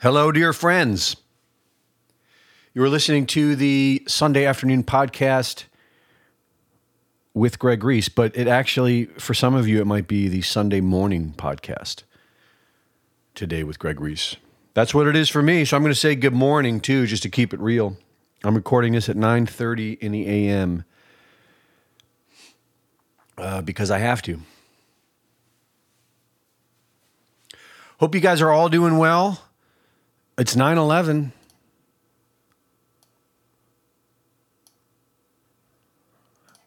Hello, dear friends. You are listening to the Sunday afternoon podcast with Greg Reese, but it actually, for some of you, it might be the Sunday morning podcast today with Greg Reese. That's what it is for me. So I'm going to say good morning too, just to keep it real. I'm recording this at 9:30 in the a.m. Uh, because I have to. Hope you guys are all doing well. It's 9 11.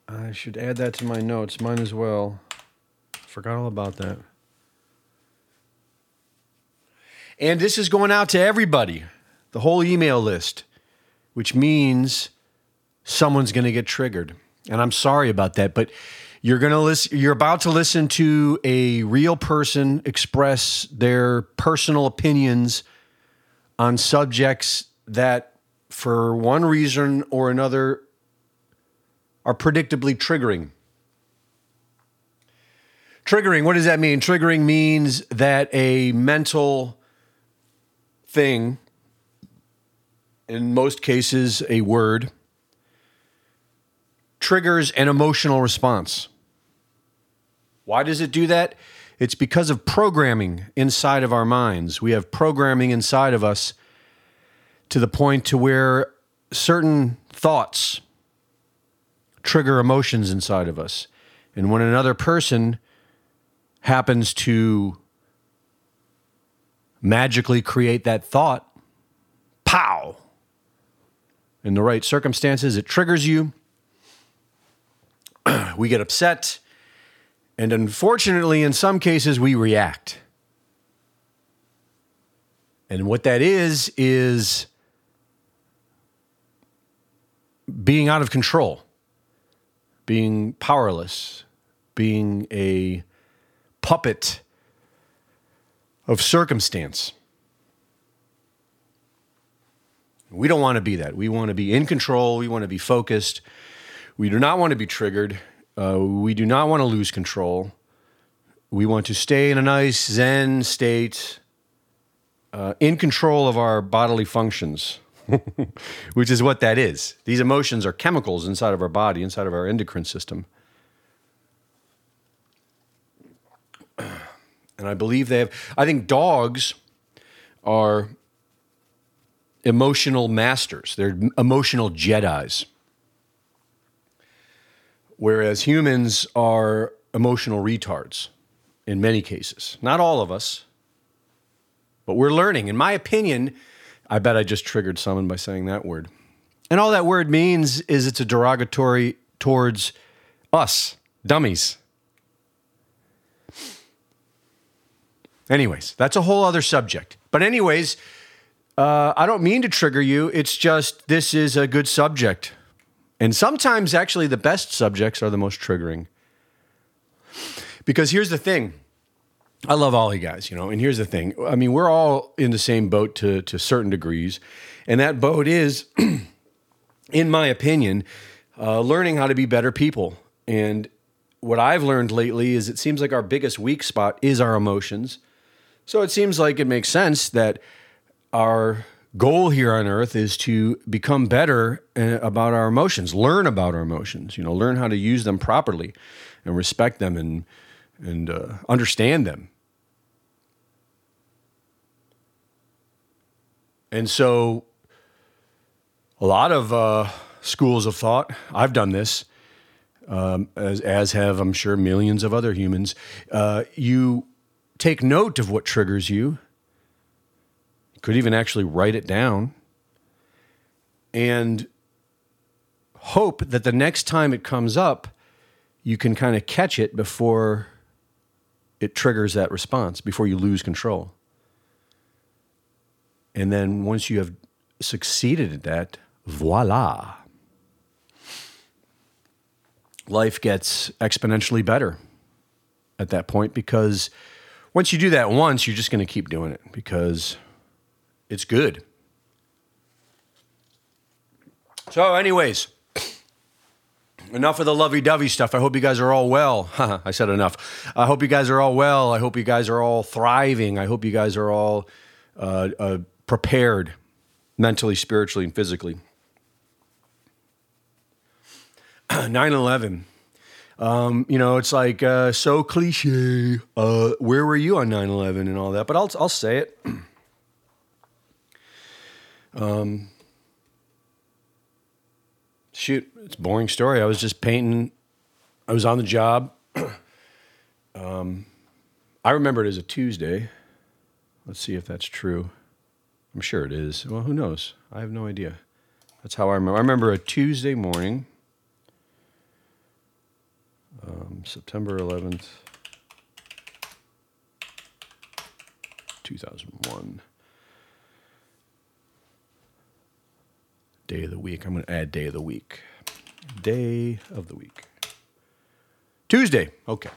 I should add that to my notes. Mine as well. Forgot all about that. And this is going out to everybody, the whole email list, which means someone's going to get triggered. And I'm sorry about that, but you're going to listen you're about to listen to a real person express their personal opinions on subjects that for one reason or another are predictably triggering. Triggering, what does that mean? Triggering means that a mental thing, in most cases, a word, triggers an emotional response. Why does it do that? It's because of programming inside of our minds. We have programming inside of us to the point to where certain thoughts trigger emotions inside of us. And when another person happens to magically create that thought, pow, in the right circumstances, it triggers you. we get upset. And unfortunately, in some cases, we react. And what that is, is being out of control being powerless, being a puppet of circumstance. We don't want to be that. We want to be in control. We want to be focused. We do not want to be triggered. Uh, we do not want to lose control. We want to stay in a nice Zen state, uh, in control of our bodily functions. which is what that is. These emotions are chemicals inside of our body, inside of our endocrine system. And I believe they have, I think dogs are emotional masters, they're emotional Jedi's. Whereas humans are emotional retards in many cases. Not all of us, but we're learning. In my opinion, I bet I just triggered someone by saying that word. And all that word means is it's a derogatory towards us, dummies. Anyways, that's a whole other subject. But, anyways, uh, I don't mean to trigger you. It's just this is a good subject. And sometimes, actually, the best subjects are the most triggering. Because here's the thing I love all you guys, you know. And here's the thing: I mean, we're all in the same boat to to certain degrees, and that boat is, in my opinion, uh, learning how to be better people. And what I've learned lately is it seems like our biggest weak spot is our emotions. So it seems like it makes sense that our goal here on earth is to become better uh, about our emotions, learn about our emotions, you know, learn how to use them properly and respect them and and uh, understand them. And so, a lot of uh, schools of thought, I've done this, um, as, as have, I'm sure, millions of other humans. Uh, you take note of what triggers you, you could even actually write it down, and hope that the next time it comes up, you can kind of catch it before it triggers that response before you lose control. And then once you have succeeded at that, voila. Life gets exponentially better at that point because once you do that once, you're just going to keep doing it because it's good. So, anyways, enough of the lovey-dovey stuff. I hope you guys are all well. I said enough. I hope you guys are all well. I hope you guys are all thriving. I hope you guys are all uh, uh, prepared mentally, spiritually, and physically. 9 11. Um, you know, it's like uh, so cliche. Uh, where were you on 9 11 and all that? But I'll, I'll say it. um, shoot, it's a boring story. I was just painting, I was on the job. um, I remember it as a Tuesday. Let's see if that's true. I'm sure it is. Well, who knows? I have no idea. That's how I remember. I remember a Tuesday morning, um, September 11th, 2001. Day of the week. I'm going to add day of the week. Day of the week. Tuesday. Okay.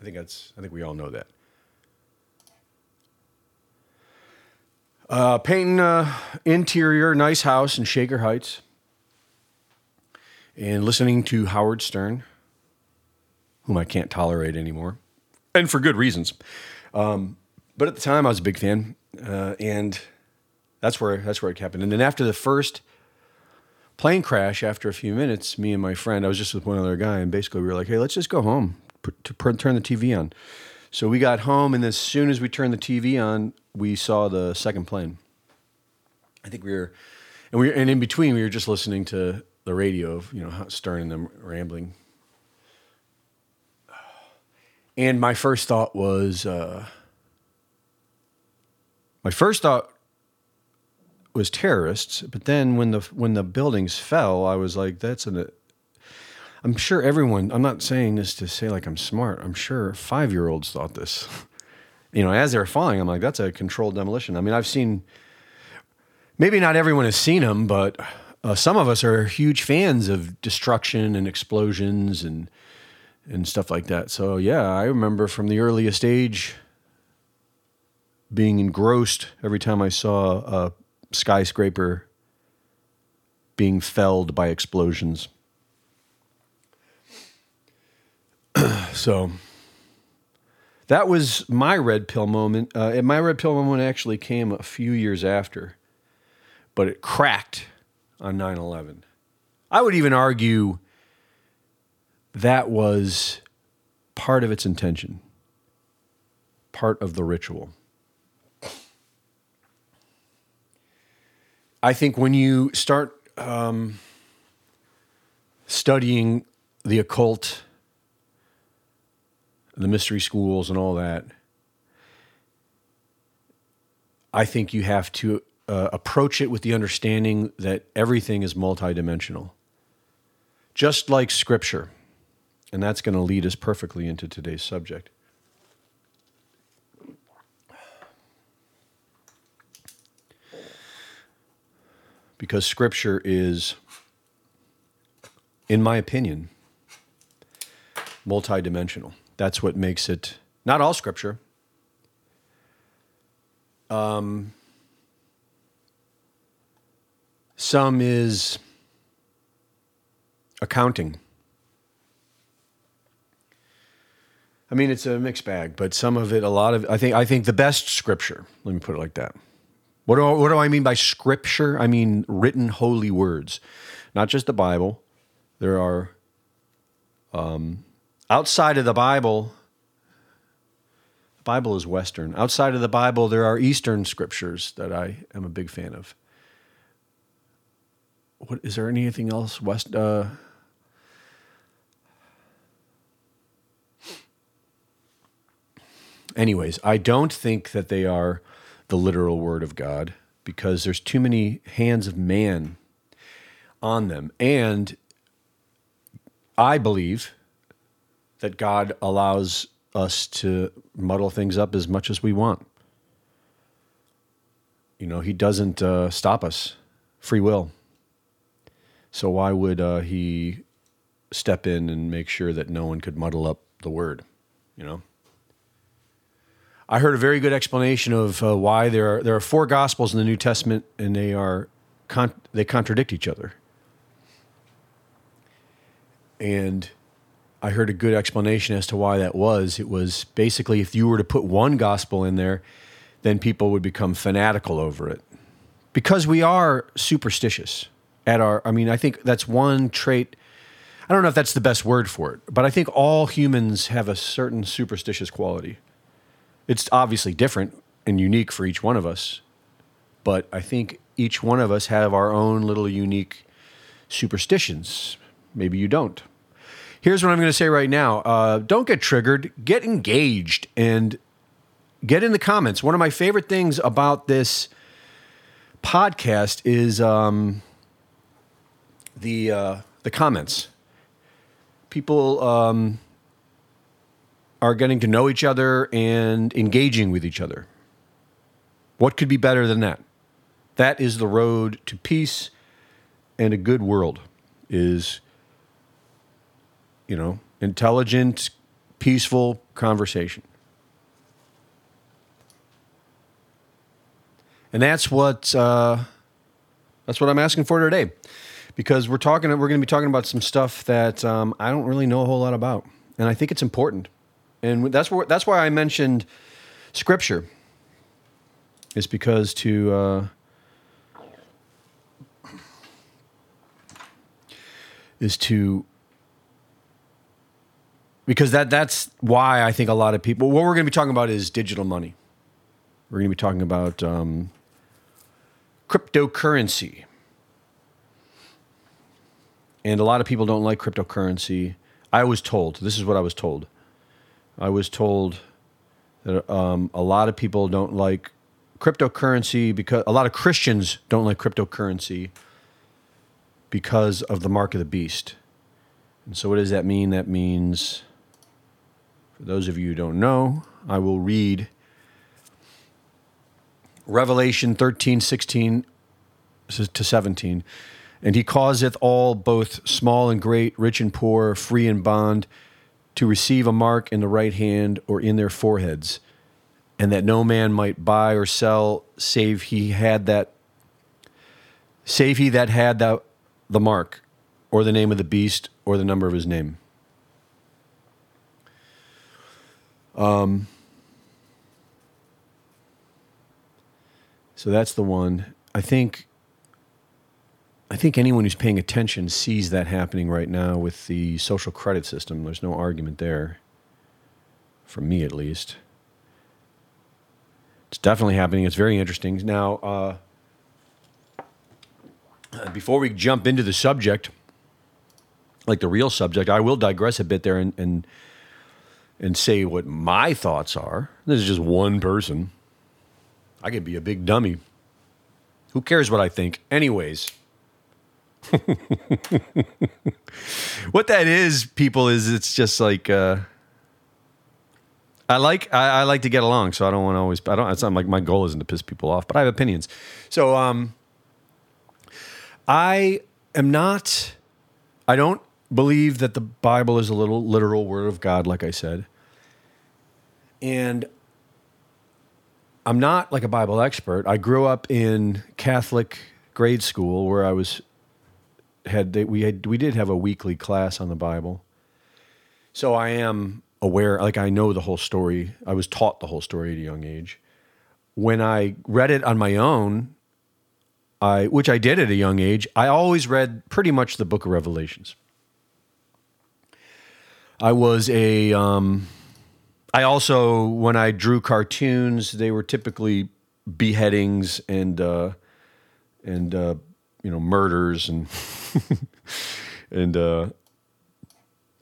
I think that's, I think we all know that. Uh, painting uh, interior, nice house in Shaker Heights, and listening to Howard Stern, whom I can't tolerate anymore, and for good reasons. Um, but at the time, I was a big fan, uh, and that's where that's where it happened. And then after the first plane crash, after a few minutes, me and my friend, I was just with one other guy, and basically we were like, "Hey, let's just go home to turn the TV on." So we got home, and as soon as we turned the TV on, we saw the second plane. I think we were, and we and in between we were just listening to the radio, of, you know, Stern and them rambling. And my first thought was, uh, my first thought was terrorists, but then when the when the buildings fell, I was like, that's an I'm sure everyone, I'm not saying this to say like I'm smart. I'm sure five year olds thought this. you know, as they're falling, I'm like, that's a controlled demolition. I mean, I've seen, maybe not everyone has seen them, but uh, some of us are huge fans of destruction and explosions and, and stuff like that. So, yeah, I remember from the earliest age being engrossed every time I saw a skyscraper being felled by explosions. so that was my red pill moment. Uh, and my red pill moment actually came a few years after, but it cracked on 9 11. I would even argue that was part of its intention, part of the ritual. I think when you start um, studying the occult, the mystery schools and all that, I think you have to uh, approach it with the understanding that everything is multidimensional, just like scripture. And that's going to lead us perfectly into today's subject. Because scripture is, in my opinion, multidimensional. That's what makes it not all scripture. Um, some is accounting. I mean, it's a mixed bag, but some of it, a lot of, I think, I think the best scripture. Let me put it like that. What do, what do I mean by scripture? I mean written holy words, not just the Bible. There are um, outside of the Bible, the Bible is Western. Outside of the Bible, there are Eastern scriptures that I am a big fan of. What is there anything else West? Uh, anyways, I don't think that they are the literal word of God because there's too many hands of man on them, and I believe that God allows us to muddle things up as much as we want. You know, He doesn't uh, stop us, free will. So why would uh, He step in and make sure that no one could muddle up the word? You know. I heard a very good explanation of uh, why there are there are four gospels in the New Testament, and they are con- they contradict each other. And I heard a good explanation as to why that was. It was basically if you were to put one gospel in there, then people would become fanatical over it because we are superstitious at our i mean i think that's one trait i don't know if that's the best word for it but i think all humans have a certain superstitious quality it's obviously different and unique for each one of us but i think each one of us have our own little unique superstitions. Maybe you don't. Here's what i'm going to say right now. Uh, don't get triggered. Get engaged and get in the comments. One of my favorite things about this podcast is um, the uh, the comments. People um, are getting to know each other and engaging with each other. What could be better than that? That is the road to peace and a good world. Is you know intelligent, peaceful conversation. and that's what uh, that's what I'm asking for today, because we're talking we're going to be talking about some stuff that um, I don't really know a whole lot about, and I think it's important, and that's where that's why I mentioned scripture. Is because to uh, is to because that that's why I think a lot of people. What we're going to be talking about is digital money. We're going to be talking about um, cryptocurrency. And a lot of people don't like cryptocurrency. I was told, this is what I was told. I was told that um, a lot of people don't like cryptocurrency because a lot of Christians don't like cryptocurrency because of the mark of the beast. And so, what does that mean? That means, for those of you who don't know, I will read Revelation 13, 16 to 17. And he causeth all, both small and great, rich and poor, free and bond, to receive a mark in the right hand or in their foreheads, and that no man might buy or sell save he had that, save he that had that, the mark, or the name of the beast, or the number of his name. Um, So that's the one. I think I think anyone who's paying attention sees that happening right now with the social credit system. There's no argument there. For me at least. It's definitely happening. It's very interesting. Now, uh, before we jump into the subject, like the real subject, I will digress a bit there and, and and say what my thoughts are. This is just one person. I could be a big dummy. Who cares what I think? Anyways. what that is, people, is it's just like uh, I like I, I, like to get along, so I don't want to always. I don't. It's not like my goal isn't to piss people off, but I have opinions. So um, I am not. I don't believe that the Bible is a little literal word of God, like I said, and I'm not like a Bible expert. I grew up in Catholic grade school where I was had we had we did have a weekly class on the Bible. So I am aware like I know the whole story. I was taught the whole story at a young age. When I read it on my own, I which I did at a young age, I always read pretty much the book of Revelations. I was a um, I also, when I drew cartoons, they were typically beheadings and uh, and uh, you know murders and and uh,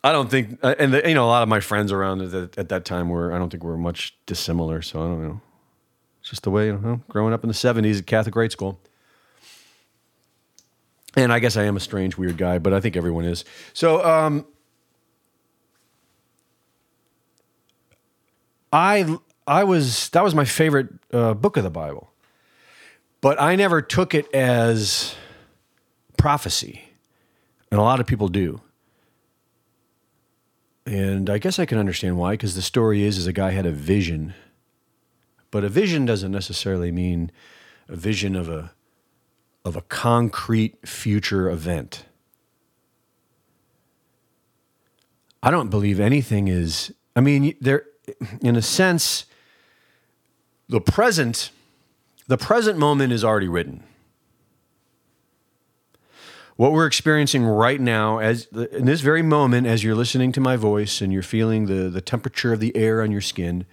I don't think uh, and the, you know a lot of my friends around at, at that time were I don't think we were much dissimilar. So I don't know. It's just the way you know growing up in the '70s at Catholic grade school. And I guess I am a strange, weird guy, but I think everyone is. So. Um, I I was that was my favorite uh, book of the Bible, but I never took it as prophecy, and a lot of people do. And I guess I can understand why, because the story is is a guy had a vision, but a vision doesn't necessarily mean a vision of a of a concrete future event. I don't believe anything is. I mean, there in a sense, the present, the present moment is already written. What we're experiencing right now, as in this very moment, as you're listening to my voice and you're feeling the, the temperature of the air on your skin,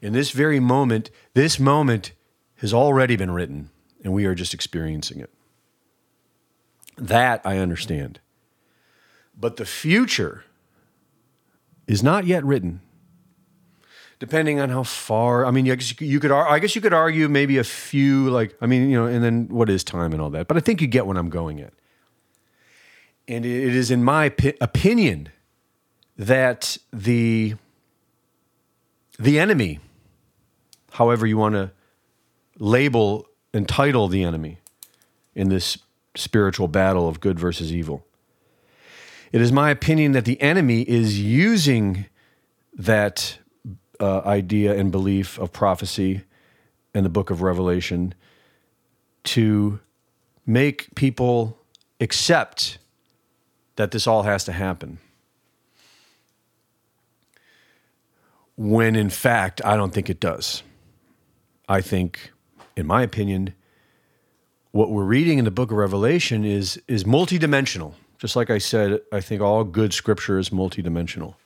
in this very moment, this moment has already been written, and we are just experiencing it. That I understand. But the future is not yet written. Depending on how far, I mean, you could, I guess you could argue maybe a few, like, I mean, you know, and then what is time and all that. But I think you get what I'm going at. And it is in my opinion that the the enemy, however you want to label and title the enemy in this spiritual battle of good versus evil. It is my opinion that the enemy is using that uh, idea and belief of prophecy and the book of Revelation to make people accept that this all has to happen. When in fact, I don't think it does. I think, in my opinion, what we're reading in the book of Revelation is is multidimensional. Just like I said, I think all good scripture is multidimensional.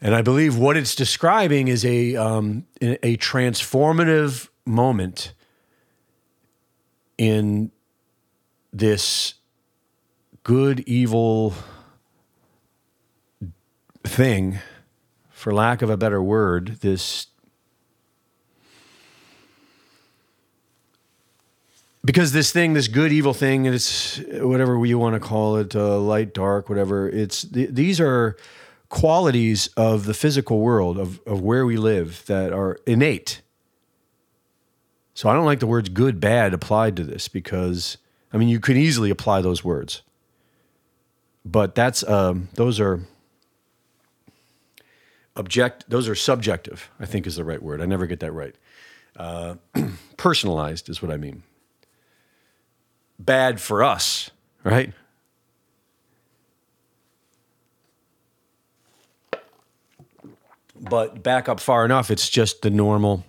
And I believe what it's describing is a um, a transformative moment in this good evil thing, for lack of a better word, this because this thing, this good evil thing, it's whatever you want to call it, uh, light, dark, whatever. It's th- these are qualities of the physical world of of where we live that are innate. So I don't like the words good, bad applied to this because I mean you could easily apply those words, but that's um, those are object those are subjective. I think is the right word. I never get that right. Uh, personalized is what I mean bad for us, right? But back up far enough, it's just the normal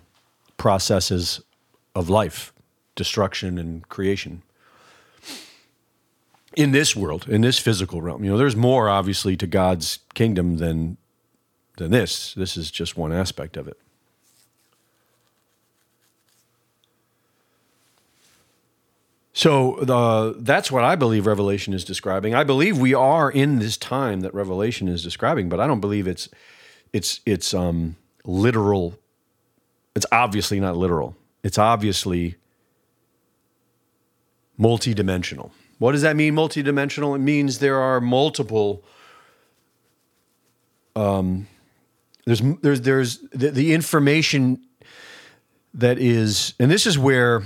processes of life, destruction and creation. In this world, in this physical realm, you know, there's more obviously to God's kingdom than than this. This is just one aspect of it. So the, that's what I believe Revelation is describing. I believe we are in this time that Revelation is describing, but I don't believe it's it's it's um, literal. It's obviously not literal. It's obviously multidimensional. What does that mean? Multidimensional. It means there are multiple. Um, there's there's there's the, the information that is, and this is where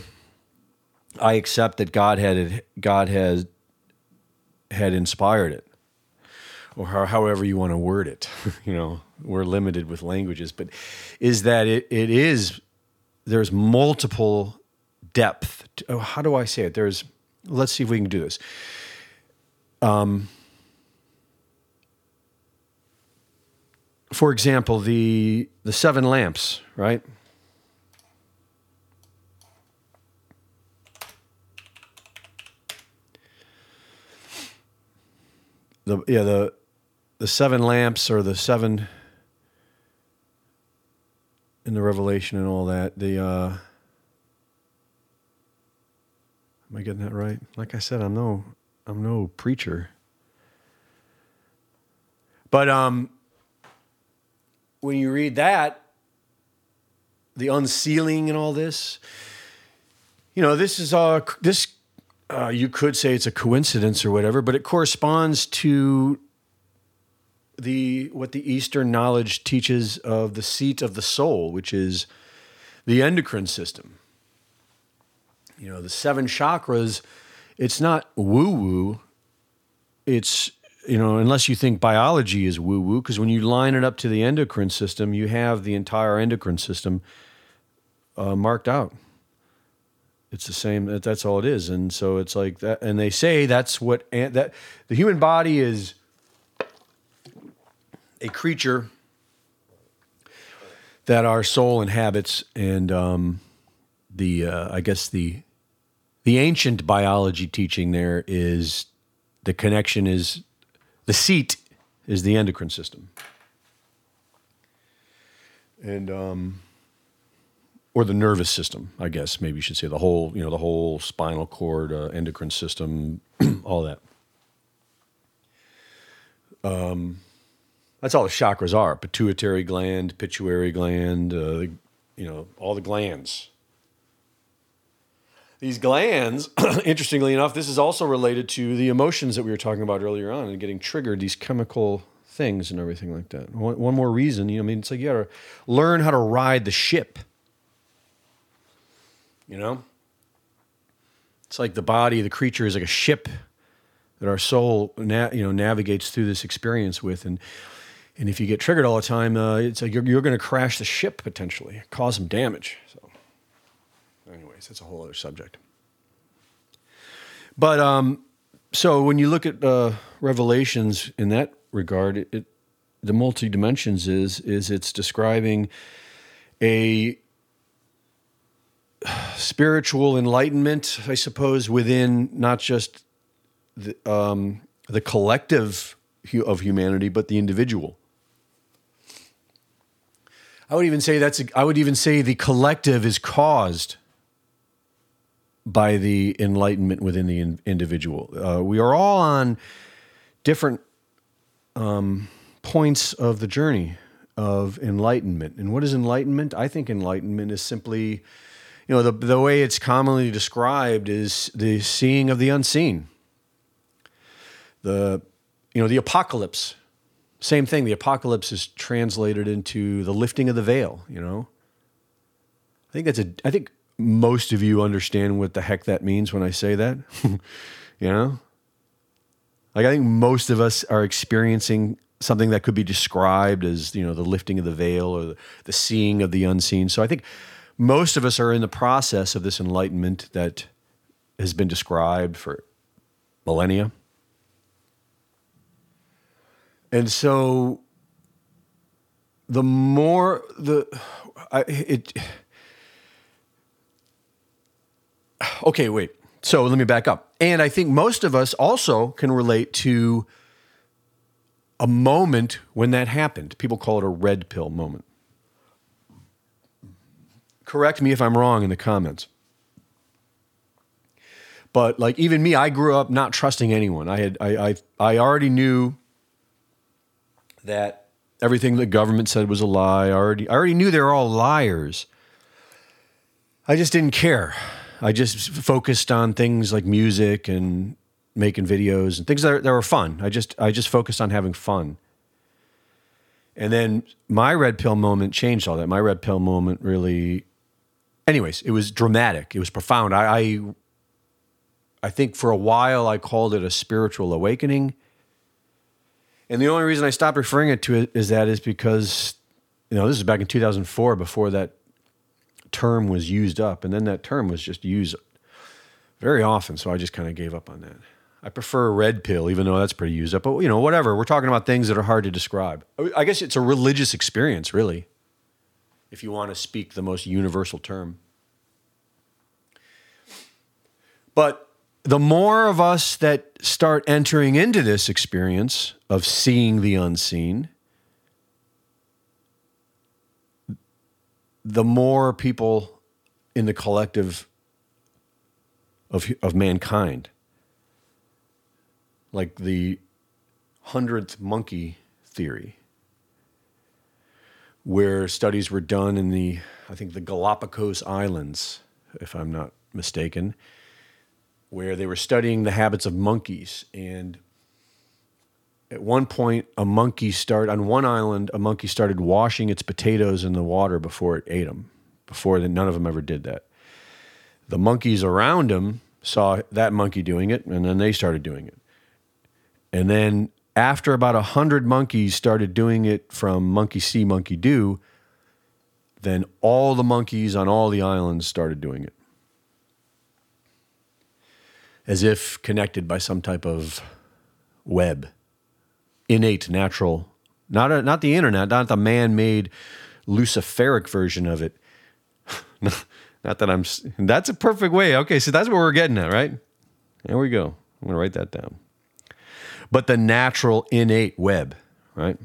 I accept that God had God has had inspired it, or however you want to word it. you know, we're limited with languages, but is that it, it is there's multiple depth. To, oh, how do I say it? There's let's see if we can do this. Um, for example, the the seven lamps, right? the yeah the the seven lamps or the seven in the revelation and all that the uh am i getting that right like i said i'm no i'm no preacher but um when you read that the unsealing and all this you know this is uh this uh, you could say it's a coincidence or whatever, but it corresponds to the what the Eastern knowledge teaches of the seat of the soul, which is the endocrine system. You know, the seven chakras. It's not woo woo. It's you know, unless you think biology is woo woo, because when you line it up to the endocrine system, you have the entire endocrine system uh, marked out it's the same that's all it is and so it's like that and they say that's what that the human body is a creature that our soul inhabits, and um, the uh, I guess the the ancient biology teaching there is the connection is the seat is the endocrine system, and um, or the nervous system, I guess maybe you should say the whole you know the whole spinal cord, uh, endocrine system, all that. Um, that's all the chakras are: pituitary gland, pituitary gland, uh, you know, all the glands. These glands, interestingly enough, this is also related to the emotions that we were talking about earlier on and getting triggered, these chemical things and everything like that. One, one more reason, you know, I mean, it's like you gotta learn how to ride the ship. You know? It's like the body, the creature is like a ship that our soul, na- you know, navigates through this experience with, and and if you get triggered all the time, uh, it's like you're, you're going to crash the ship potentially, cause some damage. So, anyways, that's a whole other subject. But um, so when you look at uh, Revelations in that regard, it, it the multi dimensions is is it's describing a spiritual enlightenment, I suppose, within not just the, um, the collective of humanity, but the individual. I would even say that's. A, I would even say the collective is caused by the enlightenment within the in, individual. Uh, we are all on different um, points of the journey of enlightenment. And what is enlightenment? I think enlightenment is simply, you know, the the way it's commonly described is the seeing of the unseen. The, you know, the apocalypse same thing. The apocalypse is translated into the lifting of the veil. You know, I think that's a. I think most of you understand what the heck that means when I say that. you know, like I think most of us are experiencing something that could be described as you know the lifting of the veil or the, seeing of the unseen. So I think most of us are in the process of this enlightenment that has been described for millennia. And so the more the I, it okay wait so let me back up and i think most of us also can relate to a moment when that happened people call it a red pill moment correct me if i'm wrong in the comments but like even me i grew up not trusting anyone i had i i, I already knew that everything the government said was a lie. I already, I already knew they were all liars. I just didn't care. I just focused on things like music and making videos and things that, that were fun. I just, I just focused on having fun. And then my red pill moment changed all that. My red pill moment really, anyways, it was dramatic. It was profound. I, I, I think for a while I called it a spiritual awakening and the only reason I stopped referring it to it is that is because, you know, this is back in 2004 before that term was used up. And then that term was just used very often. So I just kind of gave up on that. I prefer red pill, even though that's pretty used up. But, you know, whatever. We're talking about things that are hard to describe. I guess it's a religious experience, really, if you want to speak the most universal term. But the more of us that start entering into this experience of seeing the unseen, the more people in the collective of, of mankind, like the hundredth monkey theory, where studies were done in the, I think, the Galapagos Islands, if I'm not mistaken where they were studying the habits of monkeys. And at one point, a monkey started on one island. A monkey started washing its potatoes in the water before it ate them. Before then, none of them ever did that. The monkeys around him saw that monkey doing it, and then they started doing it. And then after about a hundred monkeys started doing it from monkey see, monkey do, then all the monkeys on all the islands started doing it as if connected by some type of web, innate, natural, not a, not the internet, not the man-made Luciferic version of it. Not that I'm, that's a perfect way. Okay, so that's what we're getting at, right? There we go. I'm to write that down. But the natural innate web, right?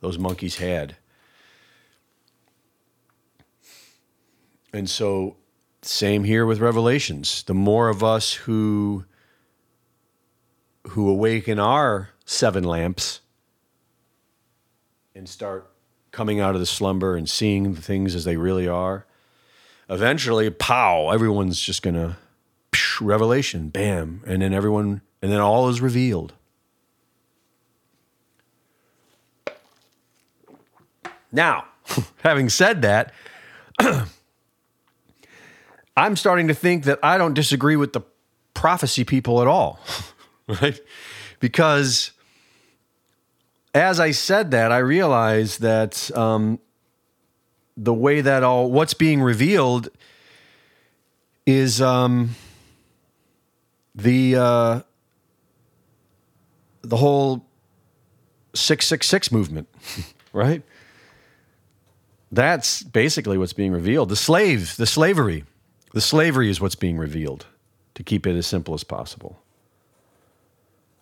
Those monkeys had. And so, same here with revelations. The more of us who who awaken our seven lamps and start coming out of the slumber and seeing the things as they really are, eventually, pow, everyone's just going to revelation, bam, and then everyone, and then all is revealed. Now, having said that, I'm starting to think that I don't disagree with the prophecy people at all, right? Because as I said that, I realized that um, the way that all what's being revealed is um, the uh, the whole six six six movement, right? That's basically what's being revealed. The slave, the slavery, the slavery is what's being revealed. To keep it as simple as possible,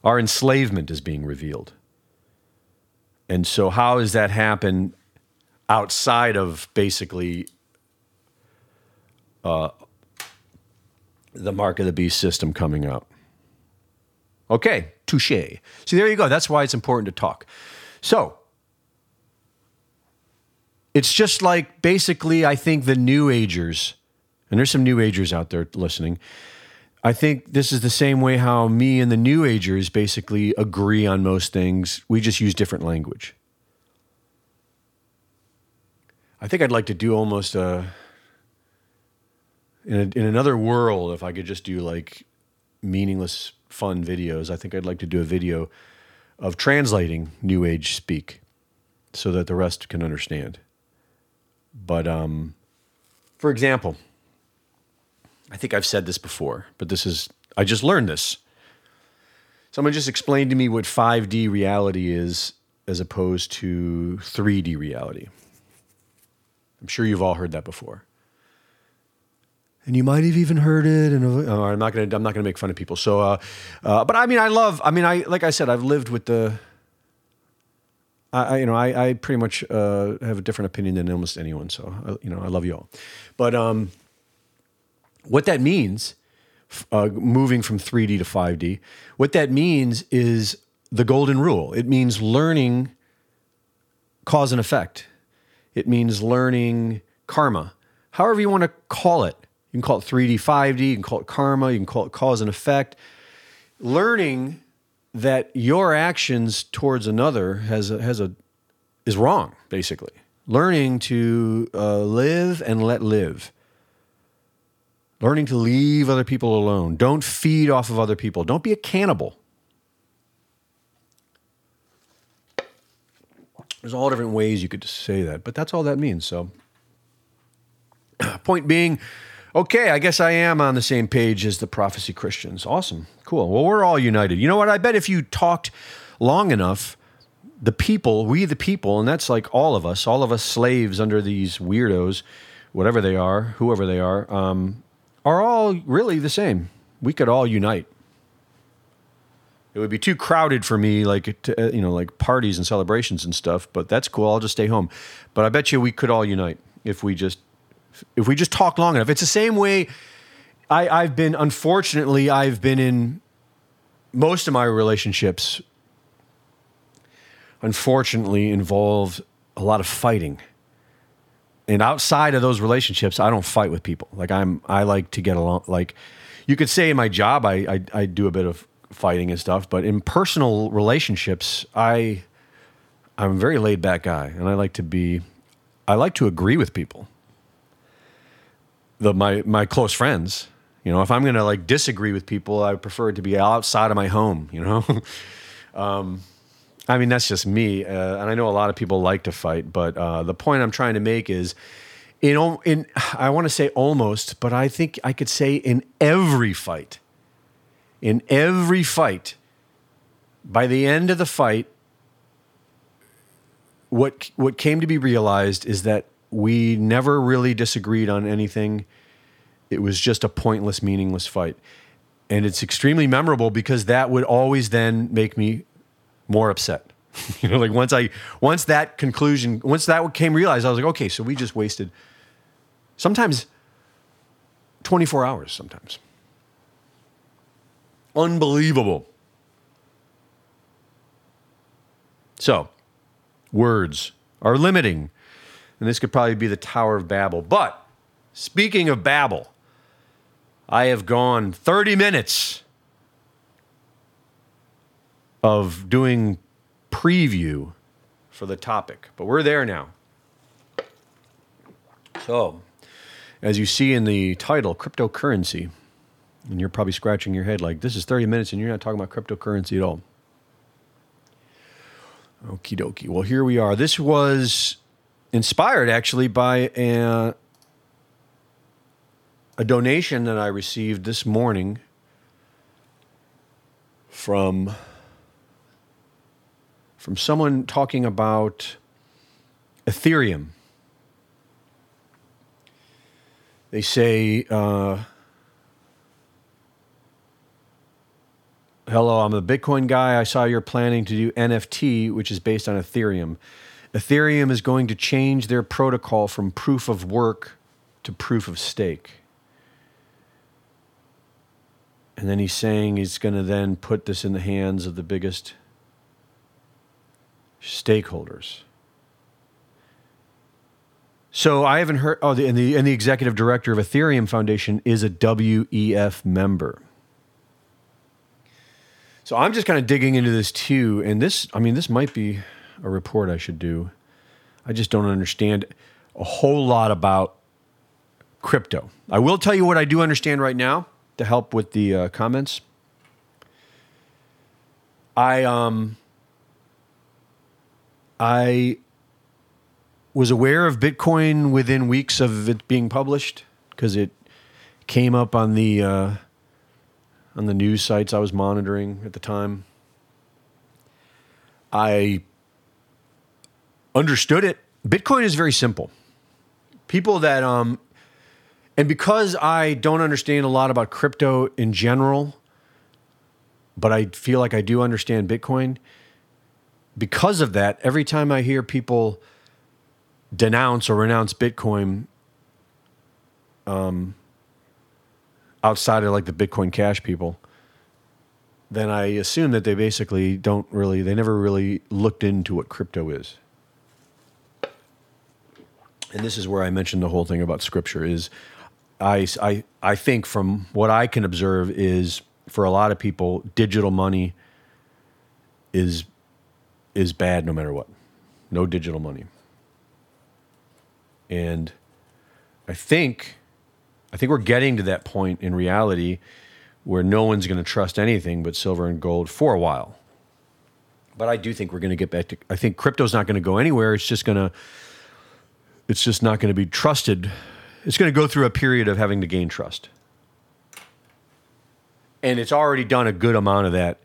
our enslavement is being revealed. And so, how does that happen outside of basically uh, the mark of the beast system coming up? Okay, touche. See, there you go. That's why it's important to talk. So, it's just like basically, I think the New Agers, and there's some New Agers out there listening. I think this is the same way how me and the New Agers basically agree on most things. We just use different language. I think I'd like to do almost a in, a, in another world if I could just do like meaningless fun videos. I think I'd like to do a video of translating New Age speak so that the rest can understand. But um, for example, I think I've said this before, but this is, I just learned this. Someone just explained to me what 5D reality is as opposed to 3D reality. I'm sure you've all heard that before. And you might have even heard it. And oh, I'm not gonna. I'm not gonna make fun of people. So, uh, uh, but I mean, I love. I mean, I like I said, I've lived with the. I, you know, I, I pretty much uh, have a different opinion than almost anyone. So, I, you know, I love you all. But um, what that means, uh, moving from 3D to 5D, what that means is the golden rule. It means learning cause and effect. It means learning karma. However you want to call it. You can call it 3D, 5D, you can call it karma, you can call it cause and effect. Learning that your actions towards another has a, has a is wrong, basically. Learning to uh, live and let live learning to leave other people alone. Don't feed off of other people. Don't be a cannibal. There's all different ways you could say that, but that's all that means. So, point being, okay, I guess I am on the same page as the prophecy Christians. Awesome. Cool. Well, we're all united. You know what? I bet if you talked long enough, the people, we the people, and that's like all of us, all of us slaves under these weirdos, whatever they are, whoever they are, um, are all really the same. We could all unite. It would be too crowded for me, like to, uh, you know, like parties and celebrations and stuff. But that's cool. I'll just stay home. But I bet you we could all unite if we just if we just talk long enough. It's the same way. I, I've been unfortunately I've been in most of my relationships. Unfortunately, involved a lot of fighting and outside of those relationships, I don't fight with people. Like I'm, I like to get along. Like you could say in my job, I, I, I do a bit of fighting and stuff, but in personal relationships, I, I'm a very laid back guy, and I like to be, I like to agree with people. The my my close friends, you know, if I'm gonna like disagree with people, I prefer it to be outside of my home. You know. um, I mean, that's just me, uh, and I know a lot of people like to fight, but uh, the point I'm trying to make is, in in I want to say almost, but I think I could say in every fight, in every fight, by the end of the fight, what what came to be realized is that we never really disagreed on anything. It was just a pointless, meaningless fight. And it's extremely memorable because that would always then make me more upset. you know, like once I once that conclusion, once that came realized, I was like, okay, so we just wasted sometimes 24 hours sometimes. Unbelievable. So, words are limiting. And this could probably be the Tower of Babel. But speaking of Babel, I have gone 30 minutes of doing preview for the topic, but we're there now. So, as you see in the title, cryptocurrency, and you're probably scratching your head like, this is 30 minutes and you're not talking about cryptocurrency at all. Okie dokie. Well, here we are. This was inspired actually by a, a donation that I received this morning from from someone talking about Ethereum. They say, uh, Hello, I'm a Bitcoin guy. I saw you're planning to do NFT, which is based on Ethereum. Ethereum is going to change their protocol from proof of work to proof of stake. And then he's saying he's going to then put this in the hands of the biggest stakeholders. So I haven't heard. Oh, the, and the and the executive director of Ethereum Foundation is a WEF member. So I'm just kind of digging into this too. And this, I mean, this might be a report I should do. I just don't understand a whole lot about crypto. I will tell you what I do understand right now to help with the uh, comments. I um I was aware of Bitcoin within weeks of it being published because it came up on the uh, on the news sites I was monitoring at the time. I understood it. Bitcoin is very simple. People that um and because I don't understand a lot about crypto in general, but I feel like I do understand Bitcoin, because of that, every time I hear people denounce or renounce Bitcoin, um, outside of like the Bitcoin Cash people, then I assume that they basically don't really, they never really looked into what crypto is. And this is where I mentioned the whole thing about scripture is I, I, I think from what I can observe is for a lot of people, digital money is, is bad no matter what. No digital money. And I think I think we're getting to that point in reality where no one's going to trust anything but silver and gold for a while. But I do think we're going to get back to I think crypto's not going to go anywhere. It's just going to it's just not going to be trusted. It's going to go through a period of having to gain trust. And it's already done a good amount of that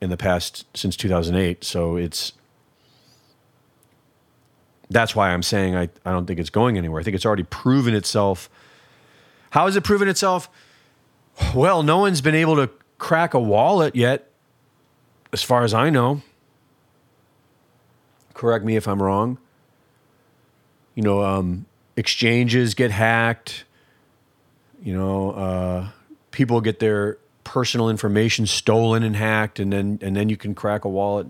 in the past since 2008, so it's that's why I'm saying I, I don't think it's going anywhere. I think it's already proven itself. How has it proven itself? Well, no one's been able to crack a wallet yet, as far as I know. Correct me if I'm wrong. You know, um, exchanges get hacked. You know, uh, people get their personal information stolen and hacked, and then and then you can crack a wallet.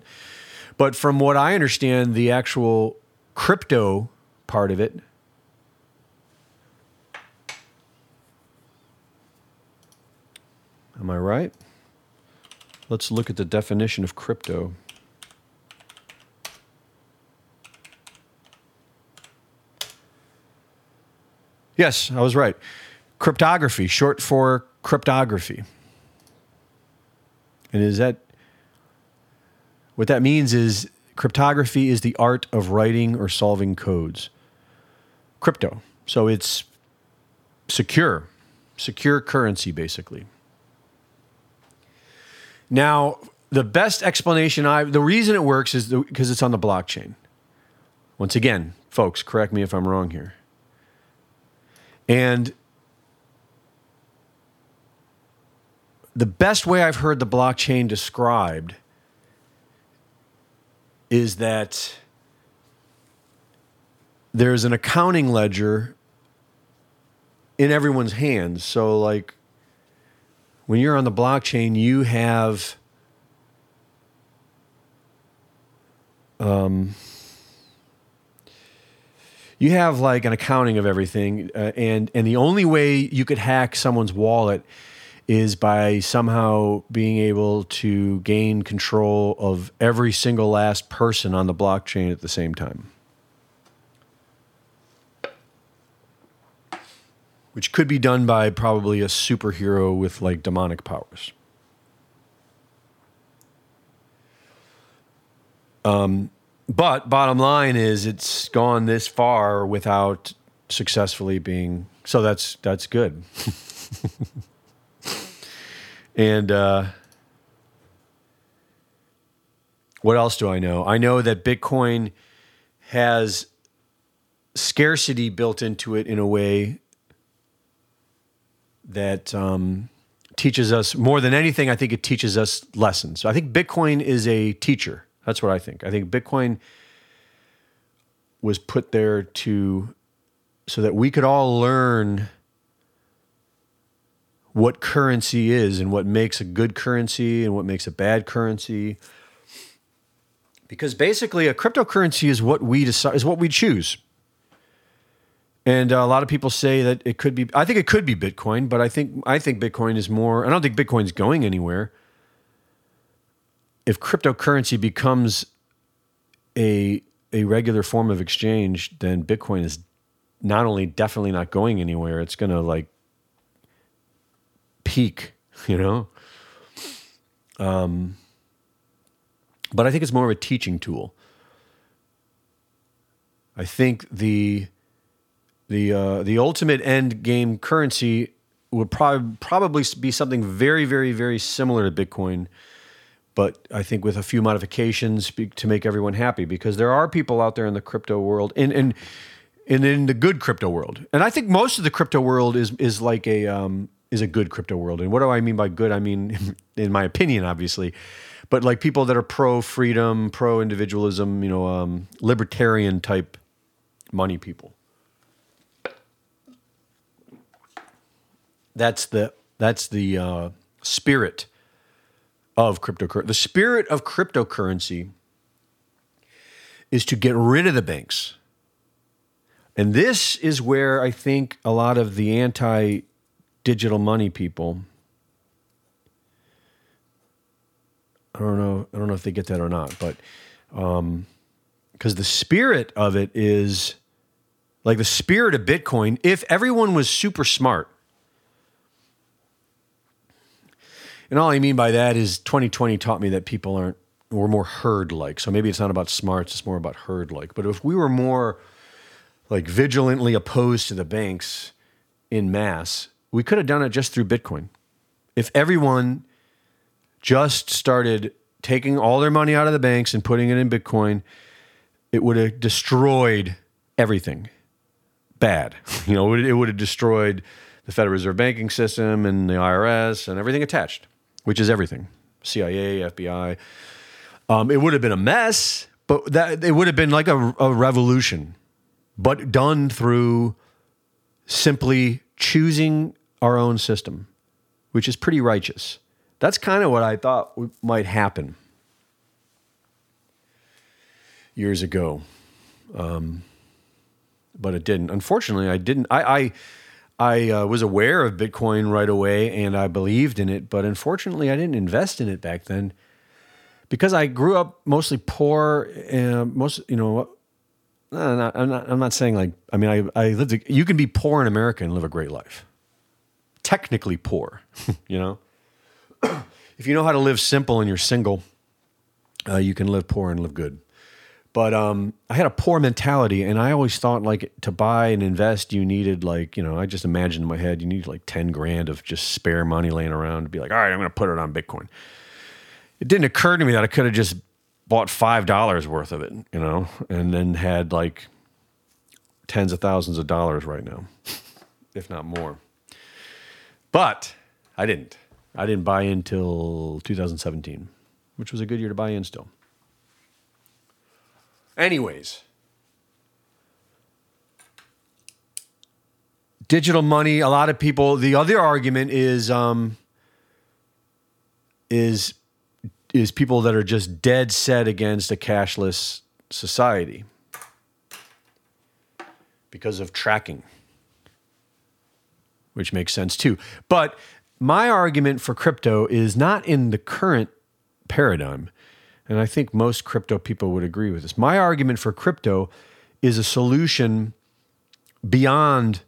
But from what I understand, the actual crypto part of it. Am I right? Let's look at the definition of crypto. Yes, I was right. Cryptography, short for cryptography. And is that what that means is Cryptography is the art of writing or solving codes. Crypto. So it's secure, secure currency, basically. Now, the best explanation I, the reason it works is because it's on the blockchain. Once again, folks, correct me if I'm wrong here. And the best way I've heard the blockchain described is that there's an accounting ledger in everyone's hands. So, like, when you're on the blockchain, you have um, you have like an accounting of everything, uh, and and the only way you could hack someone's wallet is by somehow being able to gain control of every single last person on the blockchain at the same time. Which could be done by probably a superhero with like demonic powers. Um, but bottom line is it's gone this far without successfully being so that's that's good. and uh, what else do I know? I know that Bitcoin has scarcity built into it in a way that um, teaches us more than anything. I think it teaches us lessons. So I think Bitcoin is a teacher. That's what I think. I think Bitcoin was put there to so that we could all learn what currency is and what makes a good currency and what makes a bad currency. Because basically, a cryptocurrency is what we decide is what we choose. And uh, a lot of people say that it could be. I think it could be Bitcoin, but I think I think Bitcoin is more. I don't think Bitcoin's going anywhere. If cryptocurrency becomes a a regular form of exchange, then Bitcoin is not only definitely not going anywhere. It's going to like peak, you know? Um, but I think it's more of a teaching tool. I think the the uh, the ultimate end game currency would probably probably be something very very very similar to Bitcoin, but I think with a few modifications to make everyone happy because there are people out there in the crypto world and and and in the good crypto world, and I think most of the crypto world is is like a um, is a good crypto world. And what do I mean by good? I mean, in my opinion, obviously, but like people that are pro freedom, pro individualism, you know, um, libertarian type money people. That's the that's the uh, spirit of cryptocurrency. The spirit of cryptocurrency is to get rid of the banks. And this is where I think a lot of the anti digital money people. I don't know. I don't know if they get that or not, but because um, the spirit of it is like the spirit of Bitcoin. If everyone was super smart, and all I mean by that is 2020 taught me that people aren't we're more herd like. So maybe it's not about smarts; it's more about herd like. But if we were more like vigilantly opposed to the banks in mass, we could have done it just through Bitcoin. If everyone just started taking all their money out of the banks and putting it in Bitcoin, it would have destroyed everything bad. You know, it would have destroyed the Federal Reserve banking system and the IRS and everything attached, which is everything CIA, FBI. Um, it would have been a mess, but that it would have been like a, a revolution, but done through simply choosing our own system, which is pretty righteous. That's kind of what I thought might happen years ago. Um, but it didn't. Unfortunately, I didn't. I I, I uh, was aware of Bitcoin right away, and I believed in it. But unfortunately, I didn't invest in it back then because I grew up mostly poor. And most, you know, I'm not, I'm not. I'm not saying like. I mean, I I lived. A, you can be poor in America and live a great life technically poor, you know? if you know how to live simple and you're single, uh, you can live poor and live good. But um, I had a poor mentality, and I always thought like to buy and invest, you needed like you know I just imagined in my head you need like ten grand of just spare money laying around to be like, all right, I'm going to put it on Bitcoin. It didn't occur to me that I could have just bought five dollars worth of it, you know, and then had like tens of thousands of dollars right now, if not more. But I didn't. I didn't buy in till 2017, which was a good year to buy in still. Anyways, digital money. A lot of people. The other argument is um, is is people that are just dead set against a cashless society because of tracking, which makes sense too. But my argument for crypto is not in the current paradigm. And I think most crypto people would agree with this. My argument for crypto is a solution beyond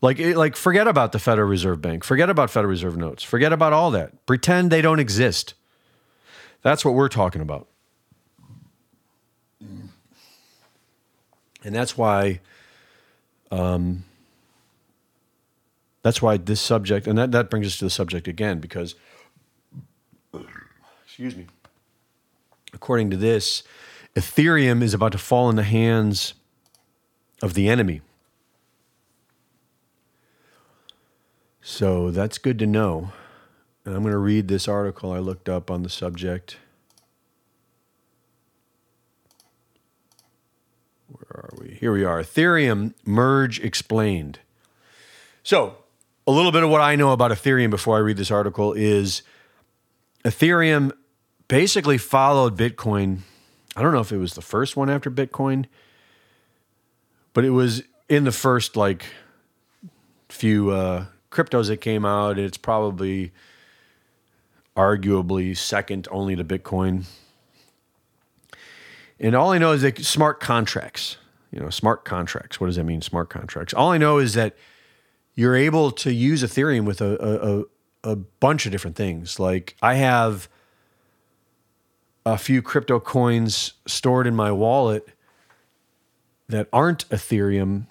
like like forget about the Federal Reserve Bank, forget about Federal Reserve notes, forget about all that. Pretend they don't exist. That's what we're talking about. And that's why um, that's why this subject, and that, that brings us to the subject again, because, excuse me, according to this, Ethereum is about to fall in the hands of the enemy. So that's good to know. And I'm going to read this article I looked up on the subject. Where are we? Here we are. Ethereum merge explained. So, a little bit of what I know about Ethereum before I read this article is Ethereum basically followed Bitcoin. I don't know if it was the first one after Bitcoin, but it was in the first like few uh, cryptos that came out. It's probably arguably second only to Bitcoin. And all I know is that smart contracts, you know, smart contracts. What does that mean, smart contracts? All I know is that you're able to use Ethereum with a, a, a bunch of different things. Like I have a few crypto coins stored in my wallet that aren't Ethereum,